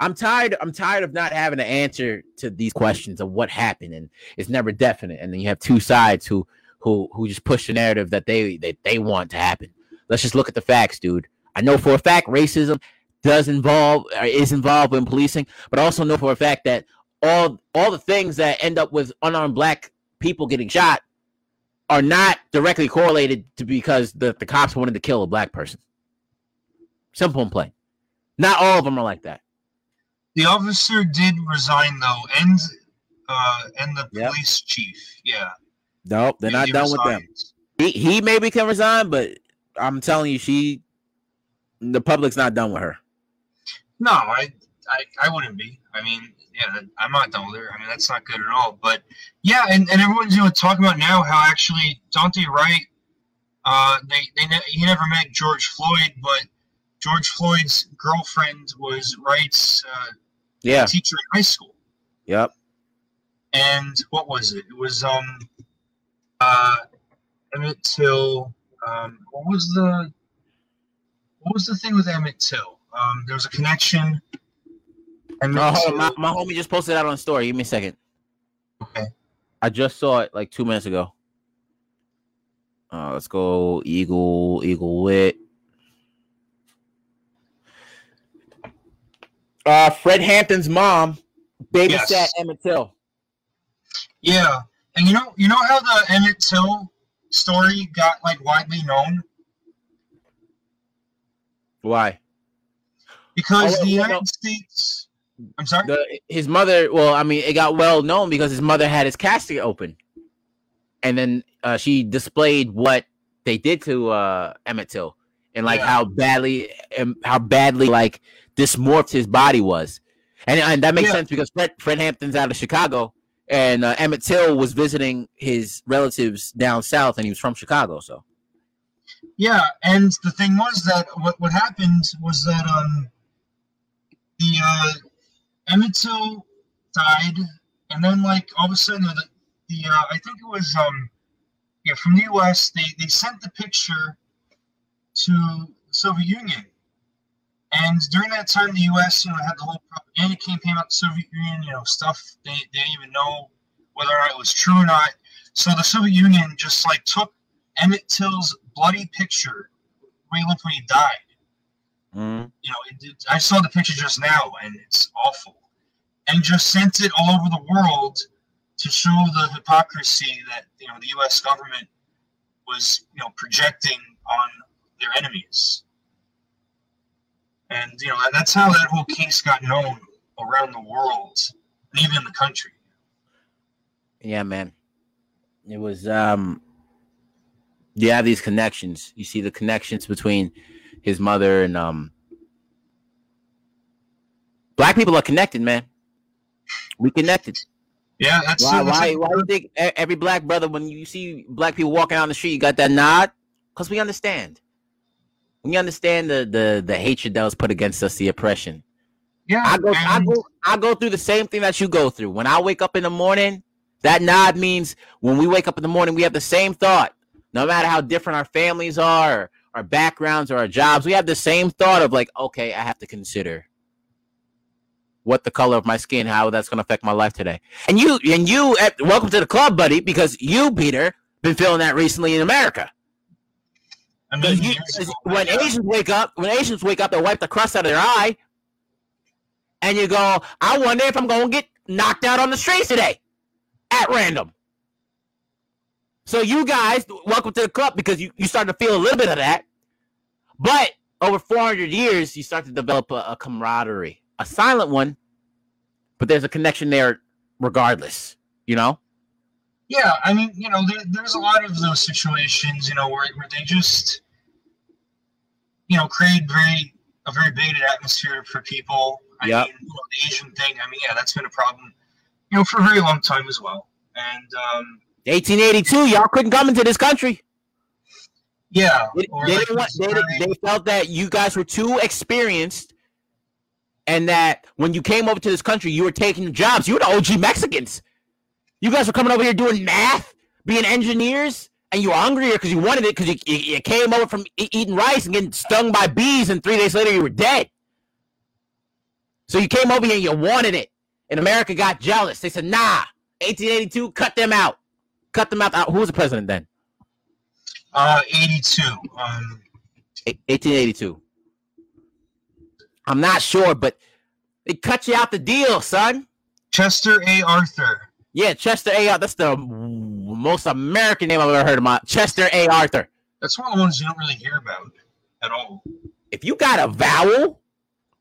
I'm tired. I'm tired of not having an answer to these questions of what happened, and it's never definite. And then you have two sides who who who just push the narrative that they that they want to happen. Let's just look at the facts, dude. I know for a fact racism does involve is involved in policing, but I also know for a fact that all all the things that end up with unarmed black people getting shot are not directly correlated to because the, the cops wanted to kill a black person. Simple and plain. Not all of them are like that. The officer did resign though, and uh, and the Yep. police chief. Yeah, Nope, they're not done with them. He he maybe can resign, but I'm telling you, she the public's not done with her. No, I, I, I wouldn't be. I mean, yeah, I'm not done with her. I mean, that's not good at all. But yeah, and, and everyone's you know talking about now how actually Daunte Wright, uh, they they ne- he never met George Floyd, but George Floyd's girlfriend was Wright's uh, Yeah. teacher in high school. Yep. And what was it? It was um, uh, Emmett Till. Um, what was the what was the thing with Emmett Till? Um, there was a connection. Emmett Oh, hold Till- on. My, my homie just posted that on the story. Give me a second. Okay. I just saw it like two minutes ago. Uh, let's go Eagle, Eagle Wit. Uh, Fred Hampton's mom babysat Yes. Emmett Till. Yeah, and you know, you know how the Emmett Till story got like widely known Why? because Oh, the no. United States. I'm sorry. The, his mother, well, I mean, it got well known because his mother had his casket open, and then uh, she displayed what they did to uh, Emmett Till and like Yeah. how badly, and how badly like dysmorphed his body was, and, and that makes Yeah. sense because Fred, Fred Hampton's out of Chicago, and uh, Emmett Till was visiting his relatives down south, and he was from Chicago, so Yeah, and the thing was that what what happened was that um the uh, Emmett Till died, and then like all of a sudden the the uh, I think it was um yeah from the U.S. they they sent the picture to the Soviet Union, and during that time the U.S. you know had the whole propaganda campaign about the Soviet Union, you know stuff they they didn't even know whether or not it was true or not. So the Soviet Union just like took Emmett Till's bloody picture where he looked when he died. mm, You know, it, it, I saw the picture just now, and it's awful. And just sent it all over the world to show the hypocrisy that you know the U.S. government was you know projecting on their enemies. And you know that's how that whole case got known around the world, and even in the country. yeah, man, it was um. You have these connections. You see the connections between his mother and um black people are connected, man. We connected. Yeah, that's Why? Why? Why do you think every black brother, when you see black people walking down the street, you got that nod? Because we understand. We understand the the the hatred that was put against us, the oppression. yeah, I go, I go, I go through the same thing that you go through. When I wake up in the morning, that nod means when we wake up in the morning, we have the same thought. No matter how different our families are, our backgrounds, or our jobs, we have the same thought of like, okay, I have to consider what the color of my skin, how that's going to affect my life today. And you, and you, welcome to the club, buddy, because you, Peter, been feeling that recently in America. I mean, you- when. Asians wake up, when Asians wake up, they wipe the crust out of their eye, and you go, "I wonder if I'm going to get knocked out on the streets today, at random." So you guys, welcome to the club because you you start to feel a little bit of that, but over 400 years, you start to develop a, a camaraderie, a silent one, but there's a connection there, regardless. You know? Yeah, I mean, you know, there, there's a lot of those situations, you know, where, where they just, you know, create very a very bigoted atmosphere for people. I Yep. mean, you know, the Asian thing. I mean, yeah, that's been a problem, you know, for a very long time as well. And um, 1882, y'all couldn't come into this country. yeah, They, they like want, they, they felt that you guys were too experienced and that when you came over to this country, you were taking jobs. You were the OG Mexicans. You guys were coming over here doing math, being engineers, and you were hungrier because you wanted it because you, you, you came over from e- eating rice and getting stung by bees, and three days later you were dead. So you came over here and you wanted it. And America got jealous. They said, nah, 1882, cut them out. Cut them out. Uh, Who was the president then? uh, 82. Um, 1882. I'm not sure, but they cut you out the deal, son. Chester A. Arthur. Yeah, Chester A. That's the most American name I've ever heard of. My Chester A. Arthur. That's one of the ones you don't really hear about at all. If you got a vowel,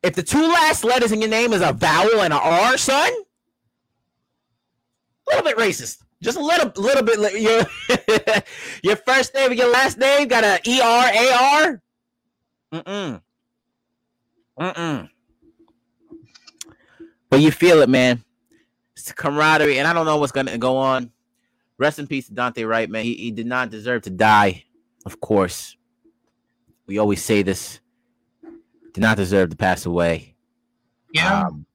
if the two last letters in your name is a vowel and an R, son, a little bit racist. Just a little, little bit. li- Your [laughs] your first name and your last name got a E R A R. Mm mm. Mm But you feel it, man. It's camaraderie, and I don't know what's gonna go on. Rest in peace Daunte Wright, man. He, he did not deserve to die, of course. We always say this. Did not deserve to pass away. Yeah. Um,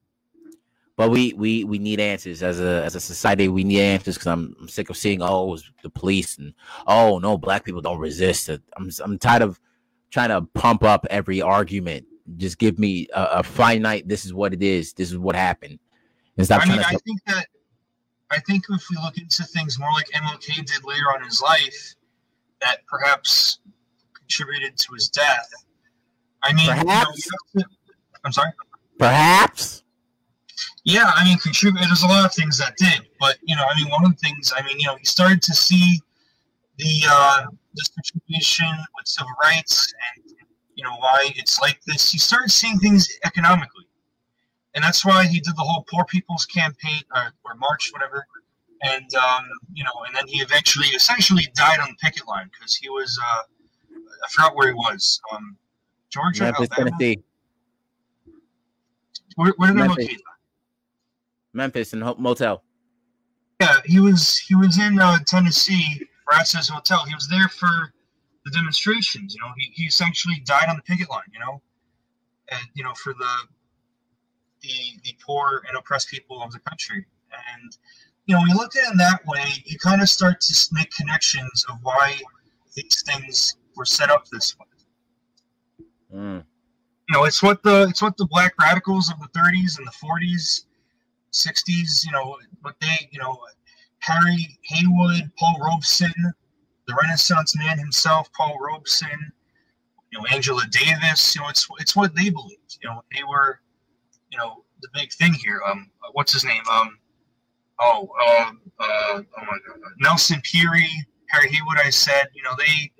but we we we need answers as a as a society. We need answers because I'm, I'm sick of seeing oh the police and oh no black people don't resist. I'm I'm tired of trying to pump up every argument. Just give me a, a finite. This is what it is. This is what happened. And stop I mean, to. I think that I think if we look into things more like MLK did later on in his life, that perhaps contributed to his death. I mean, Perhaps? you have to- I'm sorry. Perhaps. Yeah, I mean, contribute. There's a lot of things that did, but you know, I mean, one of the things. I mean, you know, he started to see the uh, the situation with civil rights and you know why it's like this. He started seeing things economically, and that's why he did the whole poor people's campaign or, or march, whatever. And um, you know, and then he eventually, essentially, died on the picket line because he was. Uh, I forgot where he was. Um, Georgia, Memphis, Alabama. Tennessee. Where, where did I locate? Memphis and Motel. Yeah, he was he was in uh, Tennessee, Brad's Hotel. He was there for the demonstrations. You know, he, he essentially died on the picket line. You know, and you know for the the the poor and oppressed people of the country. And you know, when you look at it in that way, you kind of start to make connections of why these things were set up this way. Mm. You know, it's what the it's what the black radicals of the 30s and the 40s, 60s. You know, what they you know, Harry Haywood, Paul Robeson, the Renaissance man himself, Paul Robeson. You know, Angela Davis. You know, it's it's what they believed. You know, they were, you know, the big thing here. Um, what's his name? Um, oh, um, uh, oh my God, Nelson Peery, Harry Haywood. I said, you know, they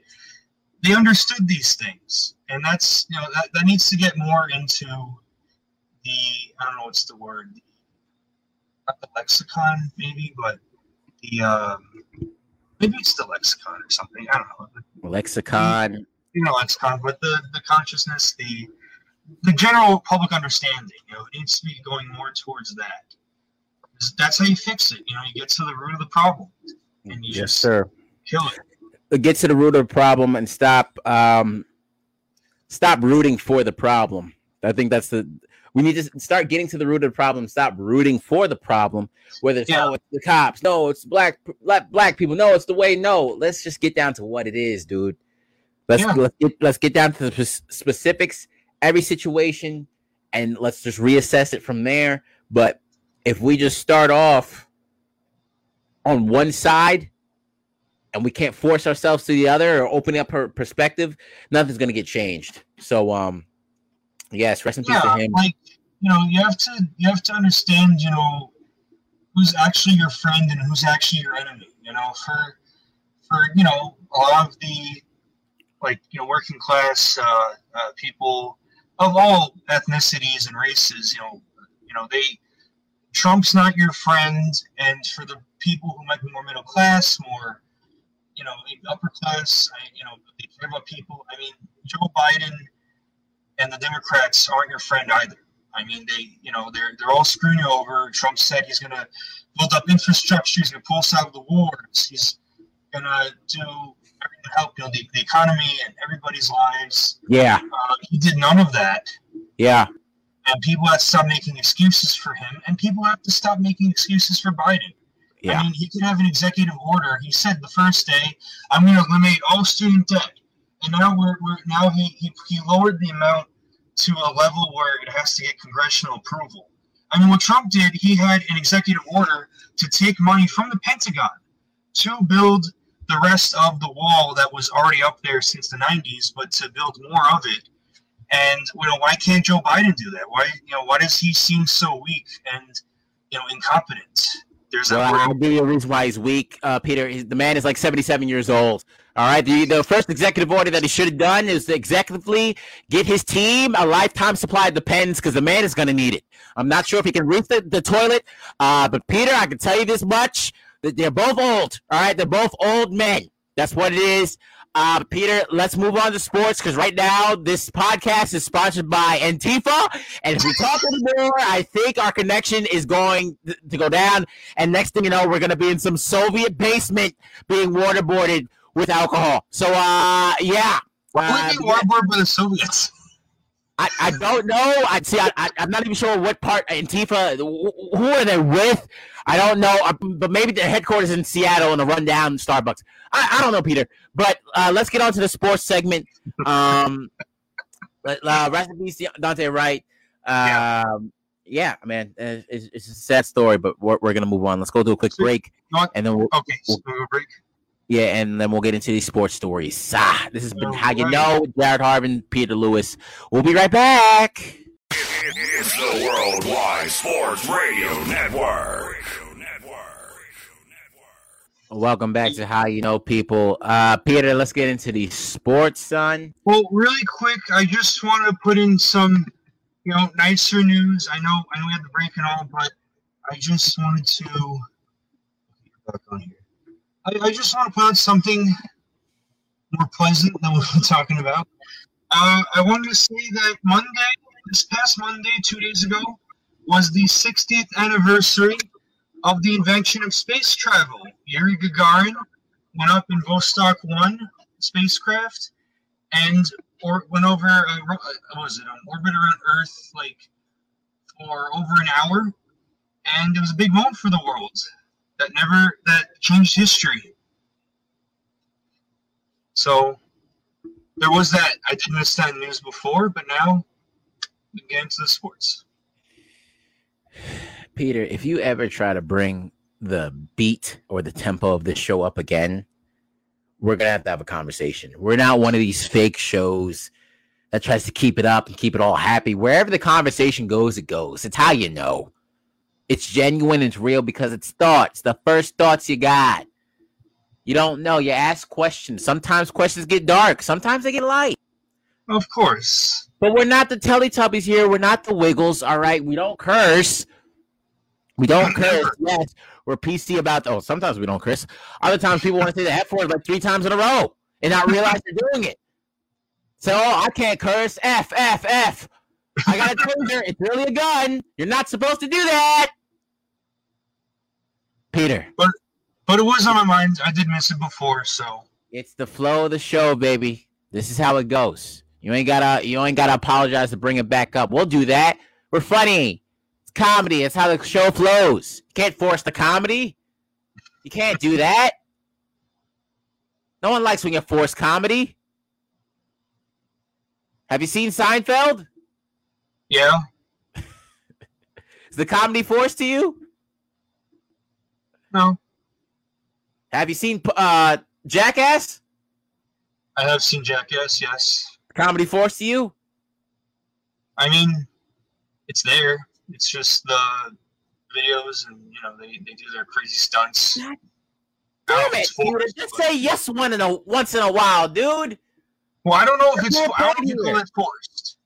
they understood these things, and that's you know that, that needs to get more into the I don't know what's the word, not the lexicon maybe, but the um, maybe it's the lexicon or something. I don't know. Lexicon. You know, lexicon, but the the consciousness, the the general public understanding. You know, it needs to be going more towards that. That's how you fix it. You know, you get to the root of the problem, and you Yes, just sir. kill it. get to the root of the problem and stop um stop rooting for the problem. I think that's the we need to start getting to the root of the problem. Stop rooting for the problem. Whether it's Yeah. oh, it's the cops, no, it's black black black people, no, it's the way. No, let's just get down to what it is, dude. Let's Yeah. let's get let's get down to the specifics, every situation, and let's just reassess it from there. But if we just start off on one side and we can't force ourselves to the other or opening up her perspective, nothing's gonna get changed. So um yes, rest in peace to him. like you know, you have to you have to understand, you know, who's actually your friend and who's actually your enemy. You know, for for you know a lot of the like you know working class uh, uh, people of all ethnicities and races, you know, you know they Trump's not your friend, and for the people who might be more middle class, more you know upper class, I, you know they care about people. I mean, Joe Biden and the Democrats aren't your friend either. I mean, they, you know, they're they're all screwing you over. Trump said he's going to build up infrastructure. He's going to pull us out of the wars. He's going to do everything to help know the, the economy and everybody's lives. Yeah, Uh, he did none of that, yeah, and people have to stop making excuses for him, and people have to stop making excuses for Biden. yeah. I mean, he could have an executive order. He said the first day, "I'm going to eliminate all student debt," and now we're, we're now he, he he lowered the amount to a level where it has to get congressional approval. I mean, what Trump did, he had an executive order to take money from the Pentagon to build the rest of the wall that was already up there since the 90s, but to build more of it. And you know, why can't Joe Biden do that? Why you know why does he seem so weak and you know incompetent? There's Well, I'll give you a reason why he's weak, uh, Peter. He's, the man is like 77 years old. All right. The, the first executive order that he should have done is to executively get his team a lifetime supply of the pens because the man is going to need it. I'm not sure if he can roof the, the toilet, uh, but Peter, I can tell you this much: that they're both old. All right, they're both old men. That's what it is. Uh, Peter, let's move on to sports because right now this podcast is sponsored by Antifa, and if we talk anymore, I think our connection is going th- to go down. And next thing you know, we're going to be in some Soviet basement being waterboarded with alcohol. So, uh, yeah. Why Uh, would they waterboard by the Soviets? I, I don't know. I see. I, I I'm not even sure what part Antifa. Who are they with? I don't know. Uh, But maybe their headquarters in Seattle in a rundown Starbucks. I, I don't know, Peter. But uh, let's get on to the sports segment. Um, [laughs] uh, rest in peace, Daunte Wright. Um, yeah, man, uh, it's, it's a sad story, but we're, we're gonna move on. Let's go do a quick break, and then we'll Okay, so we'll break. Yeah, and then we'll get into these sports stories. Ah, this has been how you right. know. Jared Harvin, Peter Lewis. We'll be right back. It's the Worldwide Sports Radio Network. Welcome back to How You Know People. Uh Peter, let's get into the sports, son. Well, really quick, I just want to put in some, you know, nicer news. I know, I know we had the break and all, but I just wanted to. Back on here. I, I just want to put out something more pleasant than what been talking about. Uh, I wanted to say that Monday, this past Monday, two days ago, was the 60th anniversary of the invention of space travel. Yuri Gagarin went up in Vostok 1 spacecraft and or went over a, uh, what was it an orbit around Earth like for over an hour, and it was a big moment for the world that never that changed history. So there was that. I did miss that news before, but now we get the sports. Peter, if you ever try to bring the beat or the tempo of this show up again, we're gonna have to have a conversation. We're not one of these fake shows that tries to keep it up and keep it all happy. Wherever the conversation goes, it goes. It's how you know. It's genuine, it's real because it's thoughts. The first thoughts you got. You don't know. You ask questions. Sometimes questions get dark. Sometimes they get light. Of course. But we're not the Teletubbies here. We're not the Wiggles. All right. We don't curse. We don't [laughs] curse. Yes. We're PC about. Oh, sometimes we don't curse. Other times people want to say the F word like three times in a row and not realize they're doing it. So oh, I can't curse. F F F. I got a [laughs] taser. It's really a gun. You're not supposed to do that. Peter, But it was on my mind. I did miss it before, so it's the flow of the show, baby. This is how it goes. You ain't gotta. You ain't gotta apologize to bring it back up. We'll do that. We're funny. It's comedy. It's how the show flows. You can't force the comedy. You can't do that. No one likes when you force comedy. Have you seen Seinfeld? yeah. [laughs] Is the comedy forced to you? No, Have you seen uh, Jackass? I have seen Jackass. Yes. Comedy Force to you? I mean, it's there. It's just the videos, and you know they, they do their crazy stunts. God I don't know Damn it, forced, Just but- say yes one in a once in a while, dude. Well, I don't know if it's. There's no I don't know if you here. call it forced,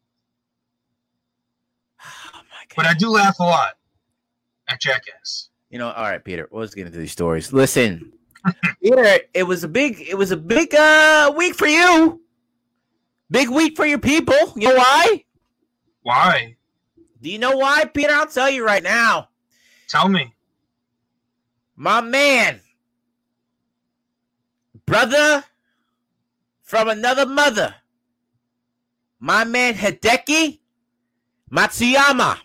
Oh my god. but I do laugh a lot at Jackass. You know, all right, Peter. Let's get into these stories. Listen, [laughs] Peter, it was a big, it was a big uh week for you. Big week for your people. You know why? Why? Do you know why, Peter? I'll tell you right now. Tell me. My man, brother from another mother, my man Hideki Matsuyama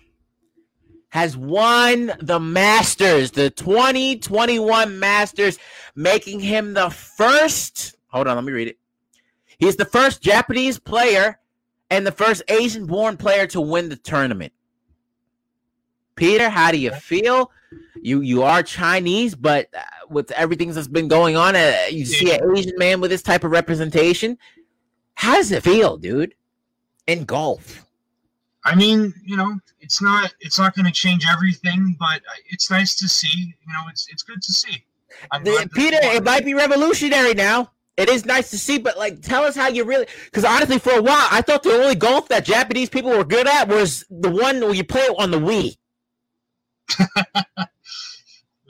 has won the Masters, the 2021 Masters, making him the first. Hold on, let me read it. He's the first Japanese player and the first Asian born player to win the tournament. Peter, how do you feel? You you are Chinese, but uh, with everything that's been going on, uh, you see an Asian man with this type of representation. How does it feel, dude? In golf, I mean, you know, it's not it's not going to change everything, but it's nice to see. You know, it's it's good to see. The, Peter, it might be revolutionary now. It is nice to see, but like, tell us how you really. Because honestly, for a while, I thought the only golf that Japanese people were good at was the one where you play it on the Wii. [laughs] Wii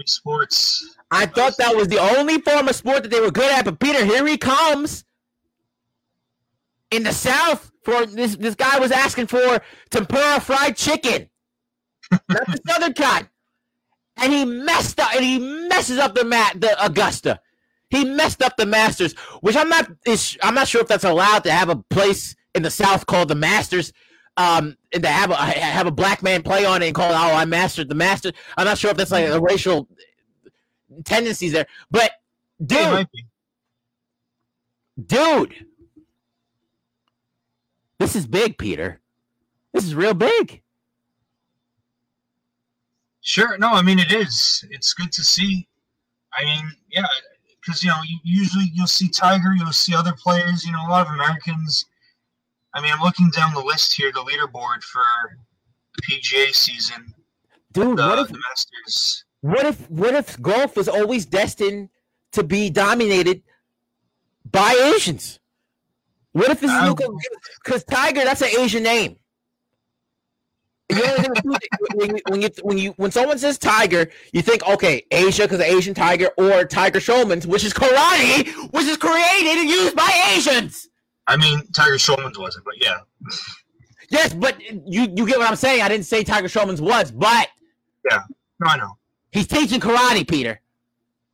Sports. I thought that was the only form of sport that they were good at. But Peter, here he comes in the South for this. This guy was asking for tempura fried chicken. That's the [laughs] Southern kind, and he messed up. And he messes up the mat, the Augusta. He messed up the Masters, which I'm not. Is, I'm not sure if that's allowed to have a place in the South called the Masters. Um, and to have a have a black man play on it and call it, oh, I mastered the Masters. I'm not sure if that's like a racial tendencies there, but dude, dude, this is big, Peter. This is real big. Sure. No, I mean it is. It's good to see. I mean, yeah, because you know usually you'll see Tiger, you'll see other players. You know, a lot of Americans. I mean, I'm looking down the list here, the leaderboard for the PGA season. Dude, the, what if the Masters? What if what if golf is always destined to be dominated by Asians? What if this is because Tiger? That's an Asian name. when, you, when you when you when someone says tiger, you think okay, Asia because Asian tiger or Tiger Schulman's, which is karate, which is created and used by Asians. I mean, Tiger Schulman's wasn't, but yeah. yes, but you you get what I'm saying. I didn't say Tiger Schulman's was, but yeah, no, I know. He's teaching karate, Peter.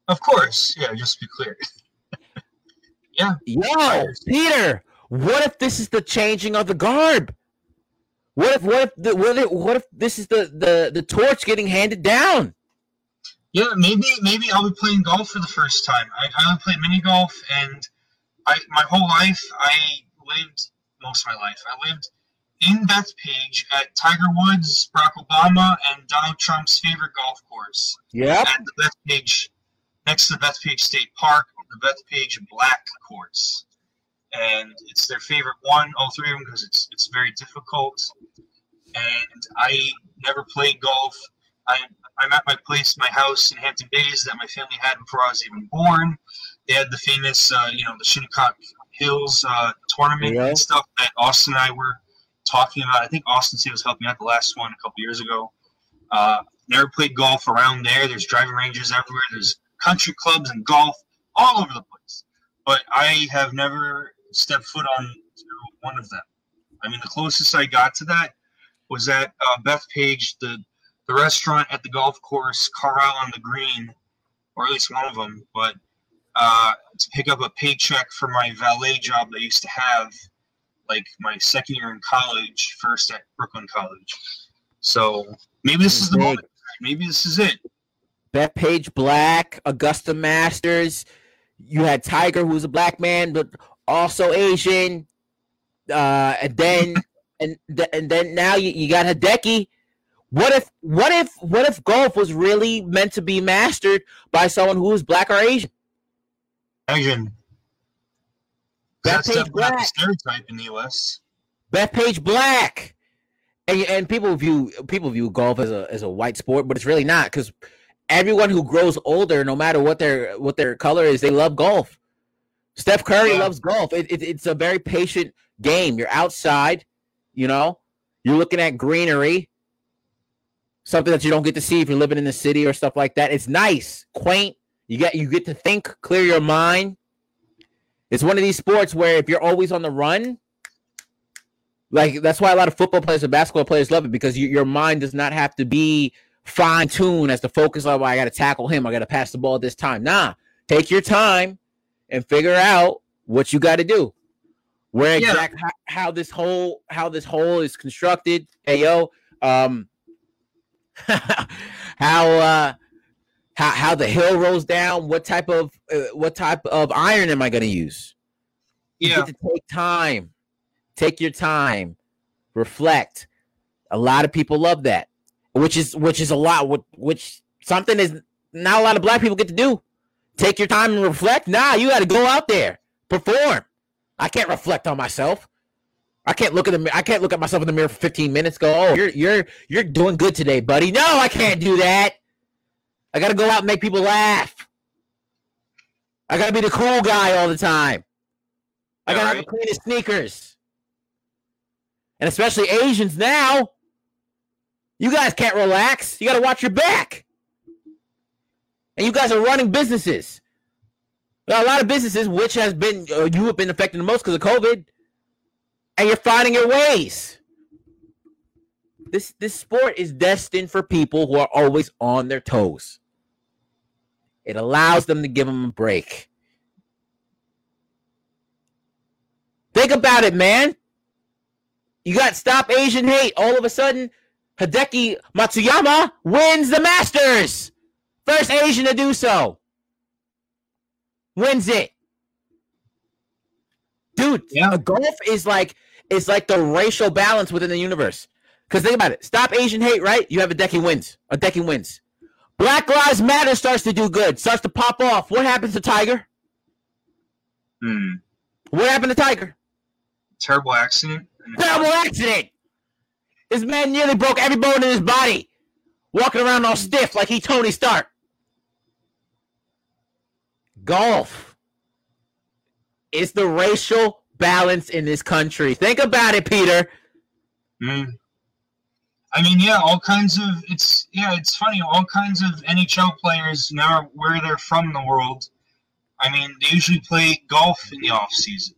Of course, yeah. Just to be clear. [laughs] yeah. Yo, Peter. What if this is the changing of the garb? What if what if the, what if what if this is the the the torch getting handed down? Yeah, maybe maybe I'll be playing golf for the first time. I, I only played mini golf, and I my whole life I lived most of my life. I lived in Bethpage at Tiger Woods, Barack Obama, and Donald Trump's favorite golf course. Yeah. At the Bethpage, next to the Bethpage State Park, the Bethpage Black course and it's their favorite one, all three of them, because it's it's very difficult. And I never played golf. I I'm at my place, my house in Hampton Bays that my family had before I was even born. They had the famous, uh, you know, the Shinnecock Hills uh, tournament yeah. and stuff that Austin and I were talking about. I think Austin was helping out the last one a couple years ago. Uh, never played golf around there. There's driving ranges everywhere. There's country clubs and golf all over the place. But I have never step foot on one of them. I mean, the closest I got to that was at uh, Bethpage, the the restaurant at the golf course, Corral on the Green, or at least one of them. But uh, to pick up a paycheck for my valet job that I used to have, like my second year in college, first at Brooklyn College. So maybe this is the moment. Maybe this is it. Bethpage Black, Augusta Masters. You had Tiger, who's a black man, but also Asian. Uh, and then [laughs] and th- and then now you, you got Hideki. What if what if what if golf was really meant to be mastered by someone who is black or Asian? Asian. That's Bethpage Black. stereotype in the U.S. Bethpage Black, and and people view people view golf as a as a white sport, but it's really not because everyone who grows older, no matter what their what their color is, they love golf. Steph Curry yeah. loves golf. It, it, it's a very patient game. You're outside, you know, you're looking at greenery, something that you don't get to see if you're living in the city or stuff like that. It's nice, quaint. You get you get to think, clear your mind. It's one of these sports where if you're always on the run, like that's why a lot of football players and basketball players love it because you, your mind does not have to be fine tuned as to focus on. Well, I got to tackle him. I got to pass the ball at this time. Nah, take your time and figure out what you got to do. Where yeah. exact how, how, this whole how this whole is constructed. Hey yo, um, [laughs] how uh, how how the hill rolls down. What type of uh, what type of iron am I going to use? You yeah. get to take time. Take your time. Reflect. A lot of people love that, which is which is a lot. Which something is not a lot of black people get to do. Take your time and reflect. Nah, you got to go out there, perform. I can't reflect on myself. I can't look at the I can't look at myself in the mirror for 15 minutes. Go, oh, you're you're you're doing good today, buddy. No, I can't do that. I got to go out and make people laugh. I got to be the cool guy all the time. I got to have the cleanest sneakers. And especially Asians now. You guys can't relax. You got to watch your back. And you guys are running businesses. Are a lot of businesses which has been uh, you have been affected the most because of COVID and you're finding your ways. This this sport is destined for people who are always on their toes. It allows them to give them a break. Think about it, man. You got Stop Asian Hate. All of a sudden, Hideki Matsuyama wins the Masters. First Asian to do so. Wins it. Dude, yeah. golf is like it's like the racial balance within the universe. Because think about it. Stop Asian hate, right? You have Hideki wins. Hideki wins. Black Lives Matter starts to do good, starts to pop off. What happens to Tiger? Hmm. What happened to Tiger? Terrible accident. Terrible accident. This man nearly broke every bone in his body, walking around all stiff like he Tony Stark. Golf is the racial balance in this country. Think about it, Peter. Mm. I mean, yeah, all kinds of it's yeah, it's funny. All kinds of NHL players now where they're from in the world. I mean, they usually play golf in the off season.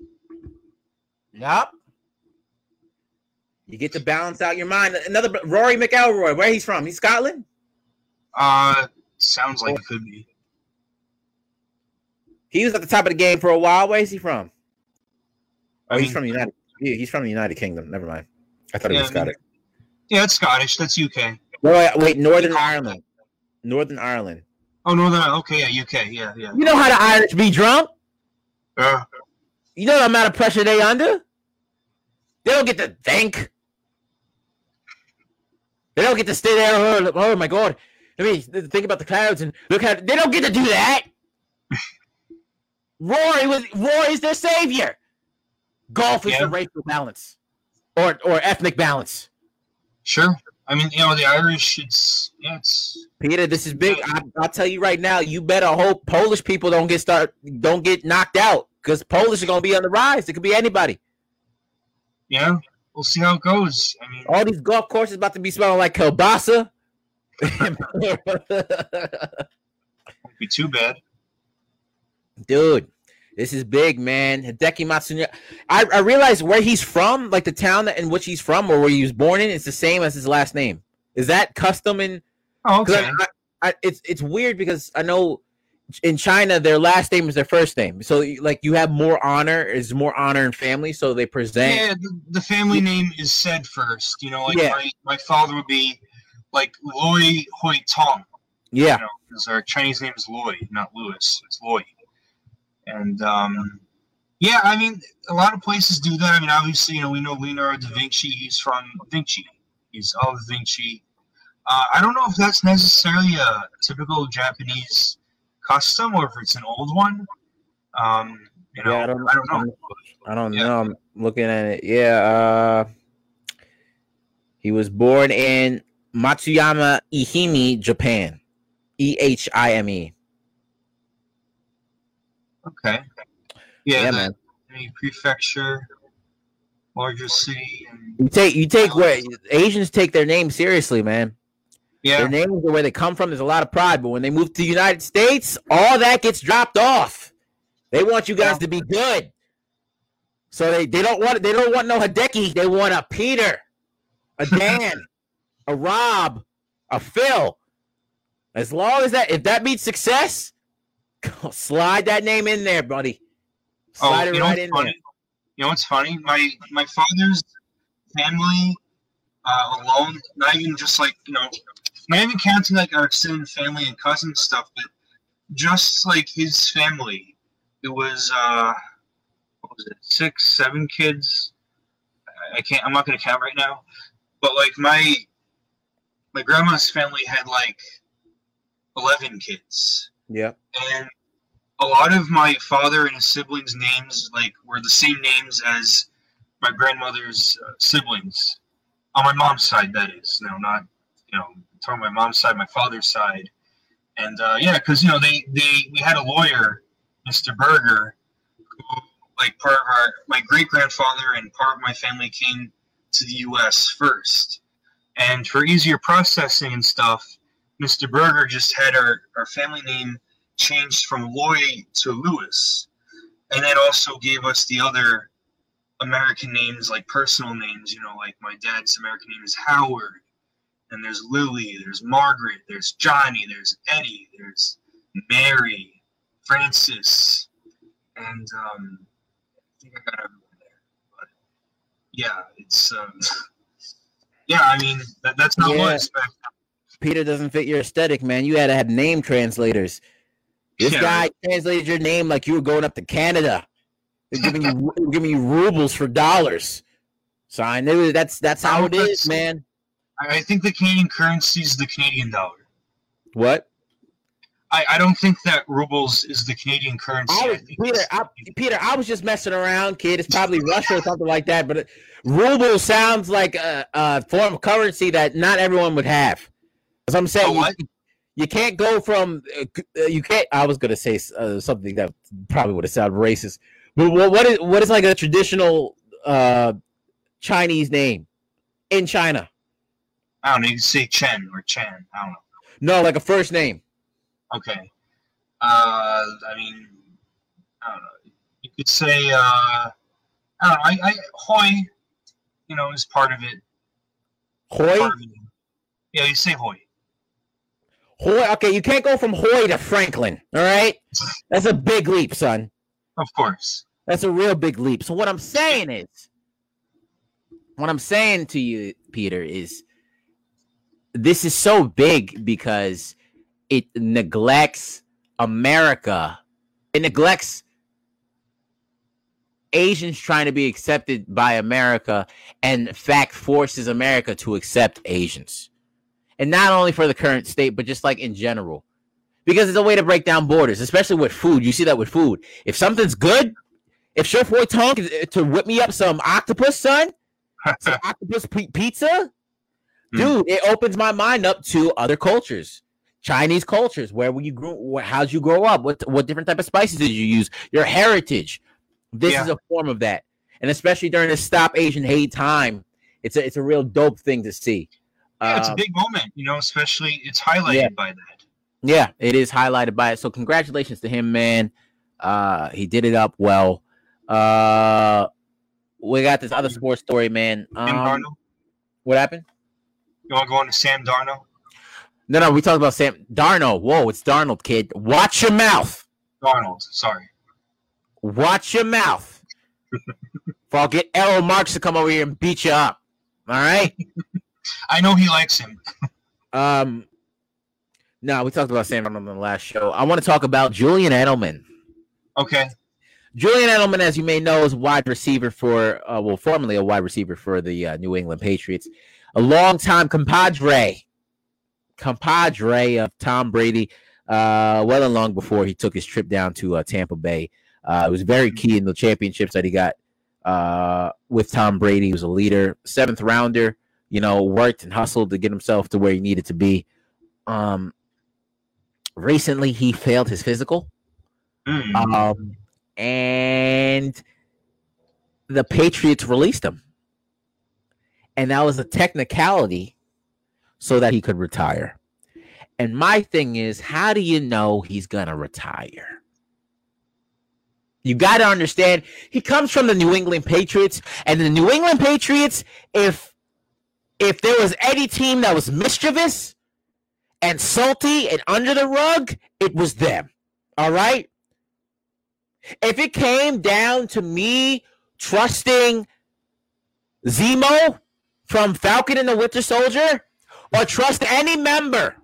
Yep. You get to balance out your mind. Another Rory McIlroy, where he's from? He's Scotland. Uh, sounds like it could be. He was at the top of the game for a while. Where is he from? Oh, he's from United. Yeah, he's from the United Kingdom. Never mind. I thought yeah, he was Scottish. Yeah, it's Scottish. That's UK. Wait, wait, Northern Ireland. Northern Ireland. Oh, Northern. Ireland. Okay, yeah, UK. Yeah, yeah. You know how the Irish be drunk? Yeah. You know the amount of pressure they under. They don't get to think. They don't get to stay there. Oh, oh my god! Let me think about the clouds and look how they don't get to do that. Rory was Rory is their savior. Golf is yeah. the racial balance or or ethnic balance. Sure. I mean, you know, the Irish, it's yeah, it's Peter. This is big. I, will tell you right now. You better hope Polish people don't get start don't get knocked out because Polish are going to be on the rise. It could be anybody. Yeah, we'll see how it goes. I mean, all these golf courses about to be smelling like kielbasa. [laughs] Won't be too bad, dude. This is big, man. Hideki Matsuyama. I, I realize where he's from, like the town that, in which he's from or where he was born in, it's the same as his last name. Is that custom in? Oh, okay. I, I, it's it's weird because I know in China their last name is their first name, so like you have more honor, is more honor in family, so they present. Yeah, the, the family name is said first. You know, like yeah. my, my father would be like Loy Hui Tong. Yeah, because you know, our Chinese name is Loy, not Louis. It's Loy. And um, yeah, I mean, a lot of places do that. I mean, obviously, you know, we know Leonardo da Vinci. He's from Vinci. He's of Vinci. Uh, I don't know if that's necessarily a typical Japanese custom or if it's an old one. Um, you know, yeah, I don't, I don't know. I don't yeah. know. I'm looking at it. Yeah. Uh, he was born in Matsuyama, Ehime, Japan. E H I M E. Okay. Yeah, yeah man. Any prefecture, largest city. You take you take where Asians take their name seriously, man. Yeah. Their names are where they come from. There's a lot of pride, but when they move to the United States, all that gets dropped off. They want you guys yeah. to be good. So they, they don't want they don't want no Hideki. They want a Peter, a [laughs] Dan, a Rob, a Phil. As long as that if that means success, [laughs] Slide that name in there, buddy. Oh, Slide oh, it right in funny? there. You know what's funny? My my father's family uh, alone, not even just like you know, not even counting like our extended family and cousin stuff, but just like his family. It was uh, what was it? Six, seven kids. I can't. I'm not gonna count right now, but like my my grandma's family had like eleven kids. Yeah. And a lot of my father and his siblings' names like were the same names as my grandmother's uh, siblings on my mom's side. That is, no, not you know, talking my mom's side, my father's side, and uh, yeah, because you know they they we had a lawyer, Mr. Berger, who like part of our my great grandfather and part of my family came to the U.S. first, and for easier processing and stuff, Mr. Berger just had our our family name changed from Lloyd to Lewis, and that also gave us the other American names, like personal names. You know, like my dad's American name is Howard, and there's Lily, there's Margaret, there's Johnny, there's Eddie, there's Mary, Francis, and um, I think I got everyone there. But yeah, it's um, [laughs] yeah. I mean, that, that's not Yeah. what I expect. Peter doesn't fit your aesthetic, man. You had to have name translators. This Yeah. guy translated your name like you were going up to Canada. They're giving you [laughs] they're giving you rubles for dollars. So I knew that's that's how it is, man. I, think the Canadian currency is the Canadian dollar. What? I, I don't think that rubles is the Canadian currency. I I Peter, I, Peter, I was just messing around, kid. It's probably Russia or something like that. But it- ruble sounds like a, a form of currency that not everyone would have. As I'm saying, Oh, you, you can't go from uh, you can't. I was gonna say uh, something that probably would have sounded racist. But what, what is what is like a traditional uh, Chinese name in China? I don't know. You can say Chen or Chan. I don't know. No, like a first name. Okay. Uh, I mean, I don't know. You could say, uh, I don't know. I, I Hoy, you know, is part of it. Hoi. Of it. Yeah, you say Hoy. Hoy. Okay, you can't go from Hoy to Franklin. All right, that's a big leap, son. Of course. That's a real big leap. So what I'm saying is, what I'm saying to you, Peter, is this is so big because it neglects America. It neglects Asians trying to be accepted by America, and fact forces America to accept Asians. And not only for the current state, but just like in general. Because it's a way to break down borders, especially with food. You see that with food. If something's good, if Chef Roy Tonk is uh, to whip me up some octopus, son, [laughs] some octopus pi- pizza, hmm. dude, it opens my mind up to other cultures, Chinese cultures. Where were you grew? How'd you grow up? What what different type of spices did you use? Your heritage. This Yeah. is a form of that, and especially during this Stop Asian Hate time, it's a it's a real dope thing to see. Yeah, it's a Um, big moment, you know, especially it's highlighted yeah. by that. yeah, it is highlighted by it. So congratulations to him, man. Uh, he did it up well. Uh, we got this other sports story, man. Sam Um, what happened? You want to go on to Sam Darnold? No, no, we talked about Sam Darnold. Whoa, it's Darnold, kid. Watch your mouth. Darnold, sorry. Watch your mouth. [laughs] For I'll get Errol Marks to come over here and beat you up. All right. I know he likes him. Um. No, we talked about Sam Darnold on the last show. I want to talk about Julian Edelman. Okay. Julian Edelman, as you may know, is a wide receiver for, uh, well, formerly a wide receiver for the uh, New England Patriots, a longtime compadre, compadre of Tom Brady, uh, well and long before he took his trip down to uh, Tampa Bay. Uh, it was very key in the championships that he got uh, with Tom Brady. He was a leader, seventh rounder, you know, worked and hustled to get himself to where he needed to be. Um, recently, he failed his physical. Mm. Um, and the Patriots released him. And that was a technicality so that he could retire. And my thing is, how do you know he's going to retire? You got to understand, he comes from the New England Patriots, and the New England Patriots, if if there was any team that was mischievous and salty and under the rug, it was them. All right? If it came down to me trusting Zemo from Falcon and the Winter Soldier, or trust any member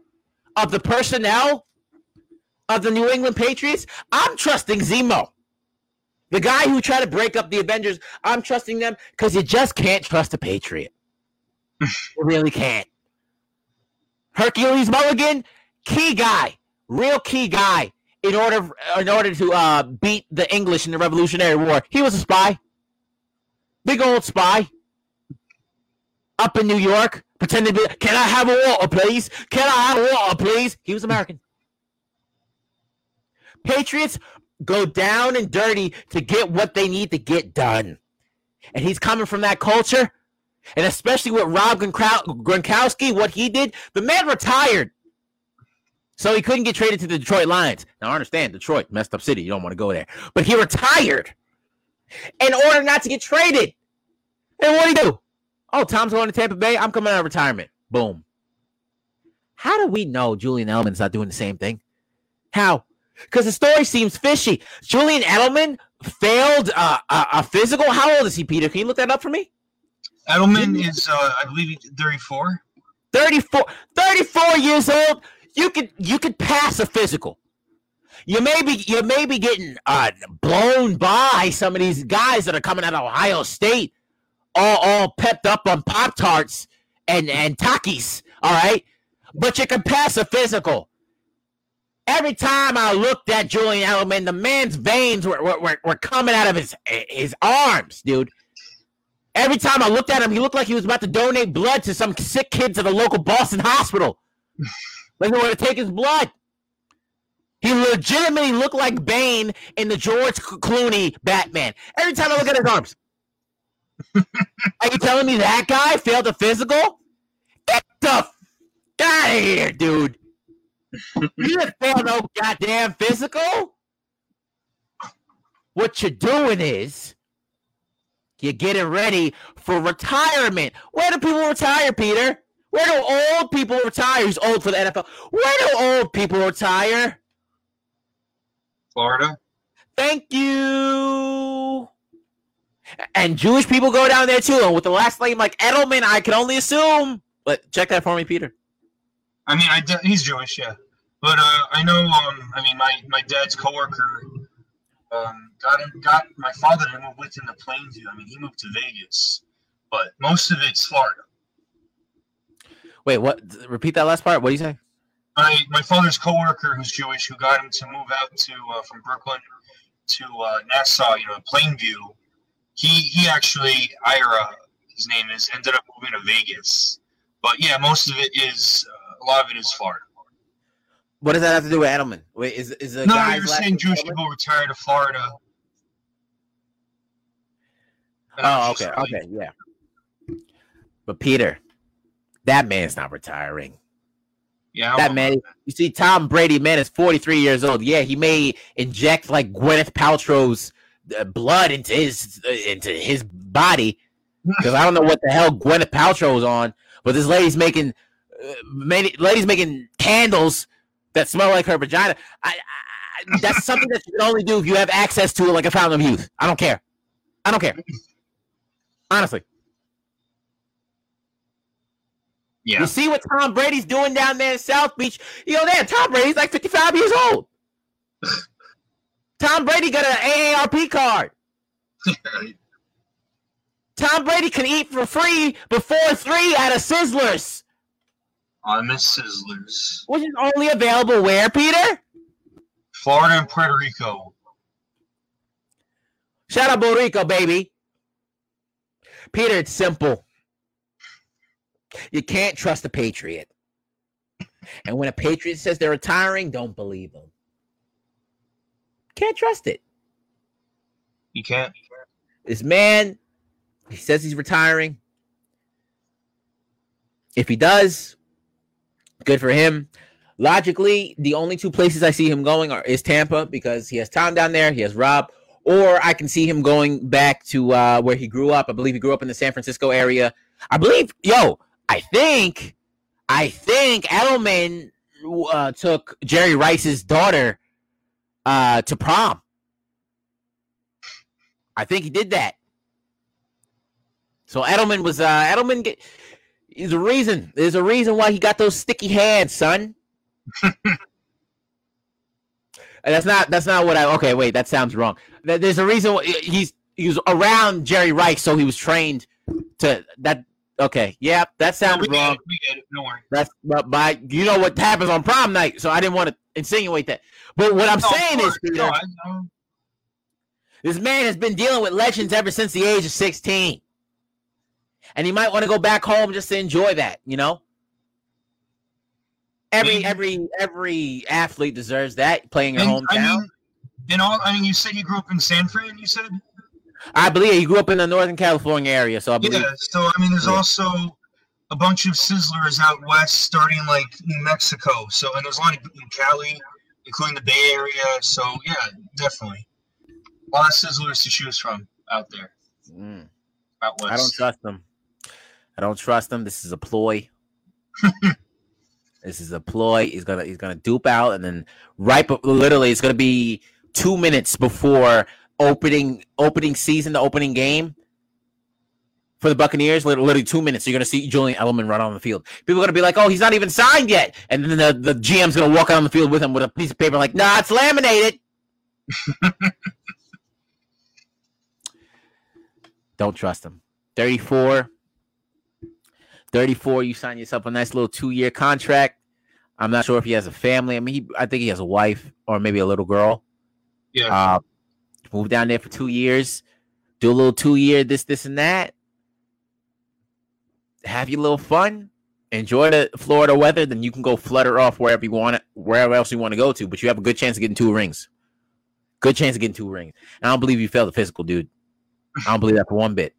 of the personnel of the New England Patriots, I'm trusting Zemo. The guy who tried to break up the Avengers, I'm trusting them because you just can't trust a Patriot. You really can't. Hercules Mulligan, key guy, real key guy in order in order to uh, beat the English in the Revolutionary War. He was a spy. big old spy, up in New York, pretending to be. Can I have a water, please? Can I have a water, please? He was American. Patriots go down and dirty to get what they need to get done. And he's coming from that culture. And especially with Rob Gronkowski, what he did, the man retired. So he couldn't get traded to the Detroit Lions. Now, I understand Detroit, messed up city. You don't want to go there. But he retired in order not to get traded. And what do you do? Oh, Tom's going to Tampa Bay. I'm coming out of retirement. Boom. How do we know Julian Edelman's not doing the same thing? How? Because the story seems fishy. Julian Edelman failed uh, a, a, physical. How old is he, Peter? Can you look that up for me? Edelman is, uh, I believe, he's 34. 34, 34 years old. You could you could pass a physical. You may be you may be getting uh, blown by some of these guys that are coming out of Ohio State, all all pepped up on Pop Tarts and and Takis. All right, but you can pass a physical. Every time I looked at Julian Edelman, the man's veins were, were, were coming out of his his arms, dude. Every time I looked at him, he looked like he was about to donate blood to some sick kids at the local Boston hospital. [laughs] like they want to take his blood. He legitimately looked like Bane in the George Clooney Batman. Every time I look at his arms. [laughs] Are you telling me that guy failed a physical? Get the f- out of here, dude. you didn't fail no goddamn physical. What you're doing is you're getting ready for retirement. Where do people retire, Peter? Where do old people retire? Who's old for the NFL? Where do old people retire? Florida. Thank you. And Jewish people go down there too. And with the last name like Edelman, I can only assume. But check that for me, Peter. I mean, I he's Jewish, yeah. But uh, I know. Um, I mean, my my dad's coworker um, got him, got my father to move with him to Plainview. I mean, he moved to Vegas, but most of it's Florida. Wait, what? Repeat that last part. What do you say? My my father's coworker, who's Jewish, who got him to move out to uh, from Brooklyn to uh, Nassau, you know, Plainview. He he actually Ira, his name is, ended up moving to Vegas. But yeah, most of it is uh, a lot of it is Florida. What does that have to do with Edelman? Wait, is is the no? You're saying Jewish Edelman? people retire to Florida. Oh, okay, okay, yeah. But Peter, that man's not retiring. Yeah, that man. You see, Tom Brady, man, is 43 years old. Yeah, he may inject like Gwyneth Paltrow's uh, blood into his uh, into his body [laughs] because I don't know what the hell Gwyneth Paltrow's on, but this lady's making, uh, many, lady's making candles that smell like her vagina. I, I, that's something that you can only do if you have access to like a fountain of youth. I don't care. I don't care. Honestly. Yeah. You see what Tom Brady's doing down there in South Beach? You know, there, Tom Brady's like 55 years old. Tom Brady got an AARP card. [laughs] Tom Brady can eat for free before three at a Sizzlers. I miss Sizzlers. Which is only available where, Peter? Florida and Puerto Rico. Shout out Puerto Rico, baby. Peter, it's simple. You can't trust a Patriot. And when a Patriot says they're retiring, don't believe them. Can't trust it. You can't. This man, he says he's retiring. If he does, good for him. Logically, the only two places I see him going are is Tampa because he has Tom down there, he has Rob, or I can see him going back to uh, where he grew up. I believe he grew up in the San Francisco area. I believe, yo, I think, I think Edelman uh, took Jerry Rice's daughter uh, to prom. I think he did that. So Edelman was uh, Edelman. Get, there's a reason. There's a reason why he got those sticky hands, son. [laughs] that's not. That's not what I. Okay, wait. That sounds wrong. There's a reason. He's he was around Jerry Rice, so he was trained to that. Okay, yeah, that sounds no, wrong. It, we get it. No worry. That's but by you know what happens on prom night, so I didn't want to insinuate that. But what I'm no, saying is, Peter, This man has been dealing with legends ever since the age of 16. And he might want to go back home just to enjoy that, you know? Every every every athlete deserves that playing your And, I hometown. mean, in all, I mean, you said you grew up in San Fran. You said, I believe he grew up in the Northern California area, so I believe yeah. So I mean, there's Yeah. also a bunch of sizzlers out west, starting like New Mexico. So and there's a lot of in Cali, including the Bay Area. So yeah, definitely a lot of sizzlers to choose from out there Mm, out west. I don't trust them. I don't trust him. This is a ploy. [laughs] this is a ploy. He's gonna he's gonna dupe out, and then right, literally, it's gonna be two minutes before opening opening season, the opening game for the Buccaneers. lit- Literally two minutes. You're gonna see Julian Edelman run on the field. People are gonna be like, "Oh, he's not even signed yet," and then the, the GM's gonna walk out on the field with him with a piece of paper, like, "Nah, it's laminated." [laughs] Don't trust him. 34. 34, you sign yourself a nice little two year contract. I'm not sure if he has a family. I mean, he, I think he has a wife or maybe a little girl. Yeah. Uh, move down there for two years, do a little two year this, this, and that. Have your little fun. Enjoy the Florida weather. Then you can go flutter off wherever you want it, wherever else you want to go to. But you have a good chance of getting two rings. Good chance of getting two rings. And I don't believe you failed the physical, dude. I don't believe that for one bit.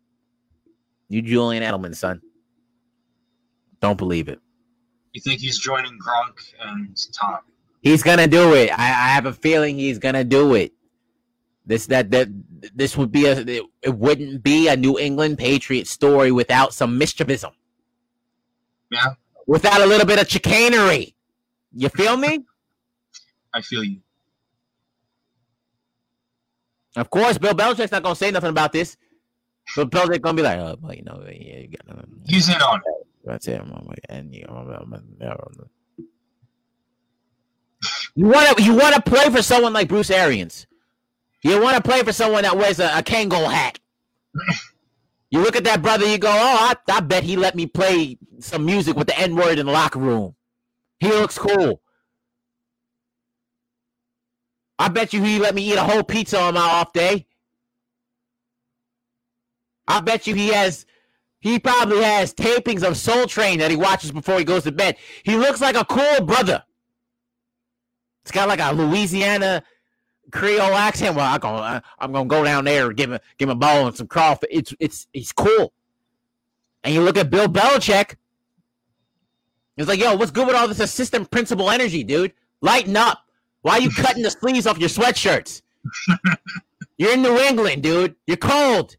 You Julian Edelman, son. Don't believe it. You think he's joining Gronk and Tom? He's gonna do it. I, I have a feeling he's gonna do it. This that that this would be a it, it wouldn't be a New England Patriot story without some mischievism, Yeah, without a little bit of chicanery. You feel me? [laughs] I feel you. Of course, Bill Belichick's not gonna say nothing about this. But Belichick's gonna be like, oh, well, you know, yeah, you got, um, He's in on it. That's it. And you you want to you want to play for someone like Bruce Arians. You want to play for someone that wears a, a Kangol hat. You look at that brother, you go, oh, I, I bet he let me play some music with the N word in the locker room. He looks cool. I bet you he let me eat a whole pizza on my off day. I bet you he has he probably has tapings of Soul Train that he watches before he goes to bed. He looks like a cool brother. It's got like a Louisiana Creole accent. Well, I'm gonna I'm gonna go down there and give him give him a ball and some crawfish. It's it's he's cool. And you look at Bill Belichick. It's like, yo, what's good with all this assistant principal energy, dude? Lighten up. Why are you cutting the [laughs] sleeves off your sweatshirts? You're in New England, dude. You're cold.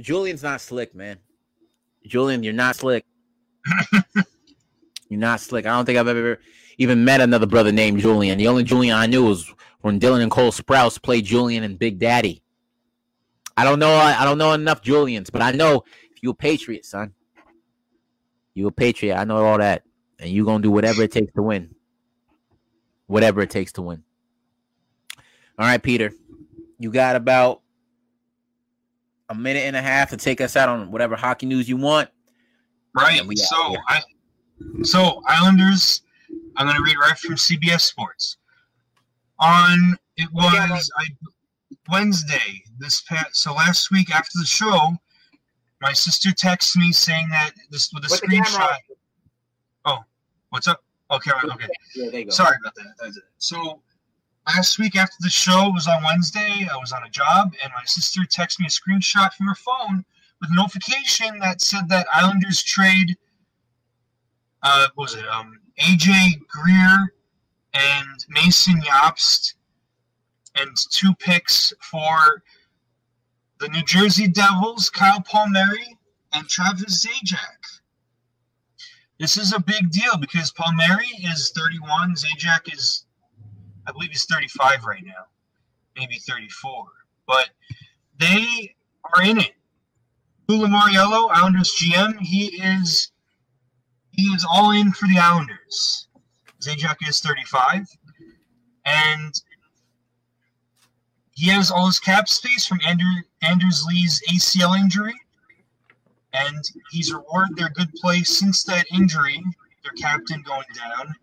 Julian's not slick, man. Julian, you're not slick. [laughs] you're not slick. I don't think I've ever even met another brother named Julian. The only Julian I knew was when Dylan and Cole Sprouse played Julian and Big Daddy. I don't know. I don't know enough Julians, but I know if you a patriot, son, you a patriot. I know all that, and you gonna do whatever it takes to win. Whatever it takes to win. All right, Peter, you got about a minute and a half to take us out on whatever hockey news you want. Right. We So. I so Islanders, I'm gonna read right from CBS Sports. On it was I Wednesday this past so last week after the show, my sister texted me saying that this with a Put the camera screenshot. on. What's up? Oh, okay, okay. Yeah, there you go. Sorry about that. So last week after the show was on Wednesday, I was on a job, and my sister texted me a screenshot from her phone with a notification that said that Islanders trade. Uh, was it? Um, AJ Greer and Mason Jobst, and two picks for the New Jersey Devils, Kyle Palmieri and Travis Zajac. This is a big deal because Palmieri is 31, Zajac is, I believe, he's 35 right now, maybe 34. But they are in it. Lou Lamoriello, Islanders GM, he is he is all in for the Islanders. Zajac is 35, and he has all his cap space from Andrew, Anders Lee's ACL injury and he's rewarded their good play since that injury, their captain going down,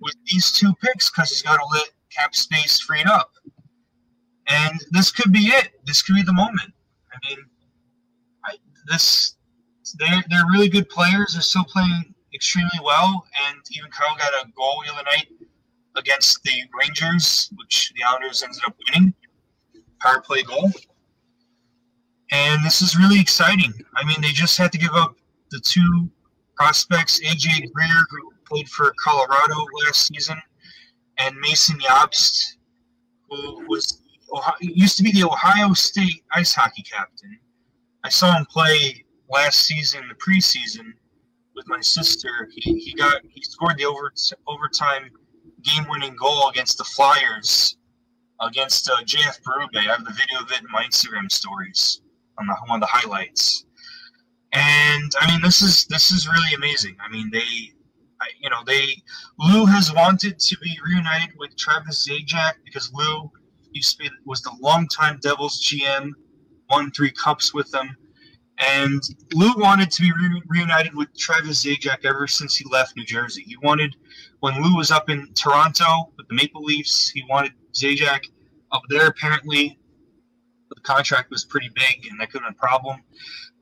with these two picks because he's got to let cap space freed up. And this could be it. This could be the moment. I mean, I, this they're they're really good players. They're still playing extremely well, and even Kyle got a goal the other night against the Rangers, which the Islanders ended up winning. Power play goal. And this is really exciting. I mean, they just had to give up the two prospects, AJ Greer, who played for Colorado last season, and Mason Jobst, who was used to be the Ohio State ice hockey captain. I saw him play last season, the preseason, with my sister. He, he got he scored the over, overtime game-winning goal against the Flyers against uh, JF Berube. I have the video of it in my Instagram stories on the one of the highlights. And I mean, this is this is really amazing. I mean, they, you know, they Lou has wanted to be reunited with Travis Zajac because Lou used to be was the longtime Devils GM, won three cups with them. And Lou wanted to be re- reunited with Travis Zajac ever since he left New Jersey. He wanted, when Lou was up in Toronto with the Maple Leafs, he wanted Zajac up there. Apparently, the contract was pretty big, and that could have been a problem.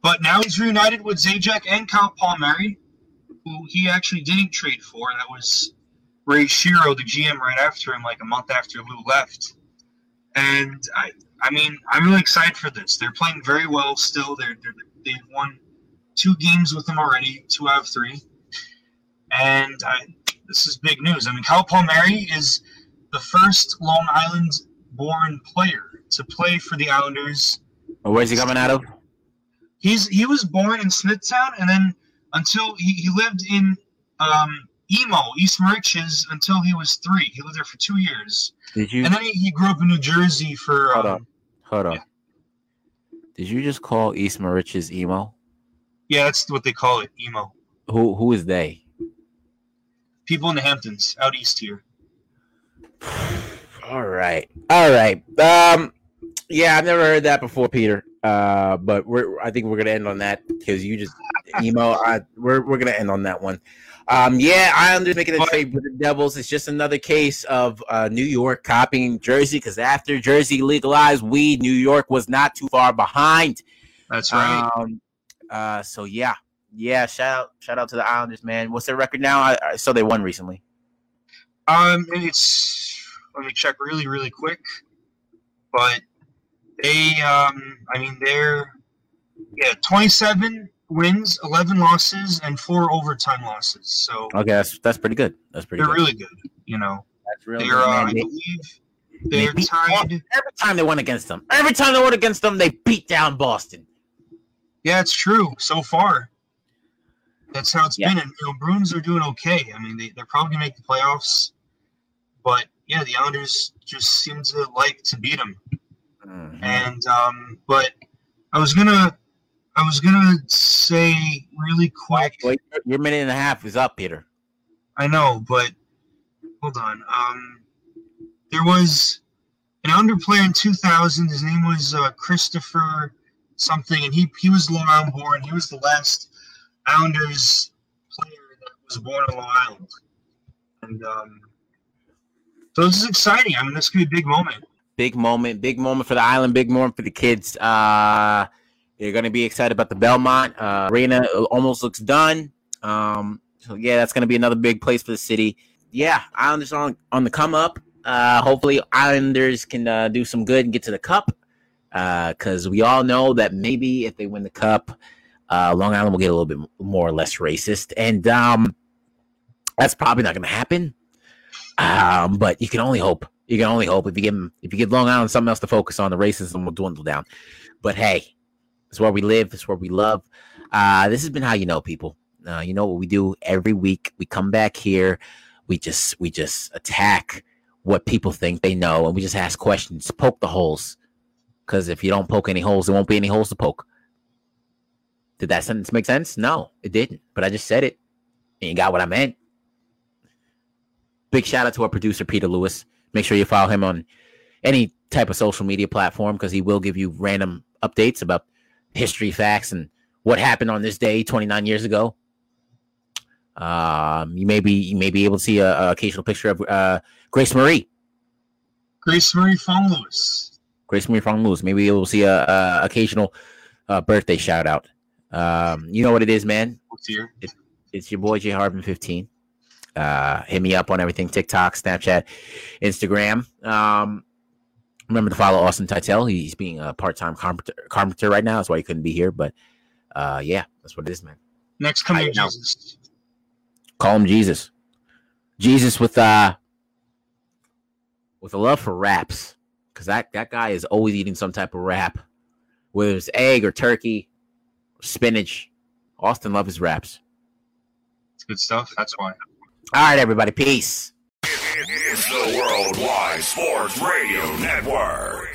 But now he's reunited with Zajac and Kyle Palmieri, who he actually didn't trade for. That was Ray Shero, the GM, right after him, like a month after Lou left. And I, I mean, I'm really excited for this. They're playing very well still. They're, they're they've won two games with them already, two out of three. And I, this is big news. I mean, Kyle Palmieri is the first Long Island born player to play for the Islanders. where's he coming out of? He's he was born in Smithtown, and then until he, he lived in um, Emo, East Moriches, until he was three. He lived there for two years. Did you? And then he, he grew up in New Jersey for. Hold um, on. Hold on. yeah. Did you just call East Moriches emo? Yeah, that's what they call it, Emo. Who who is they? People in the Hamptons, out east here. [sighs] All right. All right. Um yeah, I've never heard that before, Peter. Uh but we're I think we're gonna end on that because you just emo. I we're we're gonna end on that one. Um yeah, Islanders making a trade with the Devils. It's just another case of uh New York copying Jersey because after Jersey legalized weed, New York was not too far behind. That's right. Um, uh, so yeah, yeah. Shout out, shout out to the Islanders, man. What's their record now? I, I saw they won recently. Um, it's let me check really, really quick. But they, um, I mean, they're yeah, twenty-seven wins, eleven losses, and four overtime losses. So Okay, that's that's pretty good. That's pretty they're good. really good. You know, that's really they're good, uh. I believe they they're beat- tied. every time they went against them. Every time they went against them, they beat down Boston. Yeah, it's true so far. That's how it's Yeah. been, and you know, Bruins are doing okay. I mean, they, they're probably gonna make the playoffs, but yeah, the Islanders just seem to like to beat them. Mhm. And um, but I was gonna, I was gonna say really quick. Wait, your minute and a half is up, Peter. I know, but hold on. Um, there was an Islander player in 2000. His name was uh, Christopher something, and he he was Long Island born. He was the last Islanders player that was born on Long Island. And um, so this is exciting. I mean, this could be a big moment. Big moment, big moment for the island, big moment for the kids. Uh, they're gonna be excited about the Belmont uh, arena. Almost looks done. Um, so yeah, that's gonna be another big place for the city. Yeah, Islanders on on the come up. Uh, hopefully, Islanders can uh, do some good and get to the cup. Because we all know that maybe if they win the cup, uh, Long Island will get a little bit more or less racist, and um, that's probably not going to happen. Um, but you can only hope. You can only hope if you give if you give Long Island something else to focus on, the racism will dwindle down. But hey, it's where we live. It's where we love. Uh, this has been how you know people. Uh, you know what we do every week. We come back here. We just we just attack what people think they know, and we just ask questions, poke the holes. Because if you don't poke any holes, there won't be any holes to poke. Did that sentence make sense? No, it didn't. But I just said it, and you got what I meant. Big shout out to our producer Peter Lewis. Make sure you follow him on any type of social media platform because he will give you random updates about history facts and what happened on this day 29 years ago. Um, you may be you may be able to see a, a occasional picture of uh, Grace Marie. Grace Marie Fong Lewis. Grace Marie Fong Lewis. Maybe you'll see a, a occasional uh, birthday shout out. Um, you know what it is, man. Here? It's your boy J Harbin 15. Uh, hit me up on everything TikTok, Snapchat, Instagram. Um, remember to follow Austin Titel. He's being a part time carpenter, carpenter right now. That's why he couldn't be here. But uh, yeah, that's what it is, man. Next coming Jesus. Call him Jesus. Jesus with uh with a love for wraps. Cause that, that guy is always eating some type of wrap. Whether it's egg or turkey or spinach. Austin loves his wraps. It's good stuff. That's why. All right, everybody. Peace. It's the Worldwide Sports Radio Network.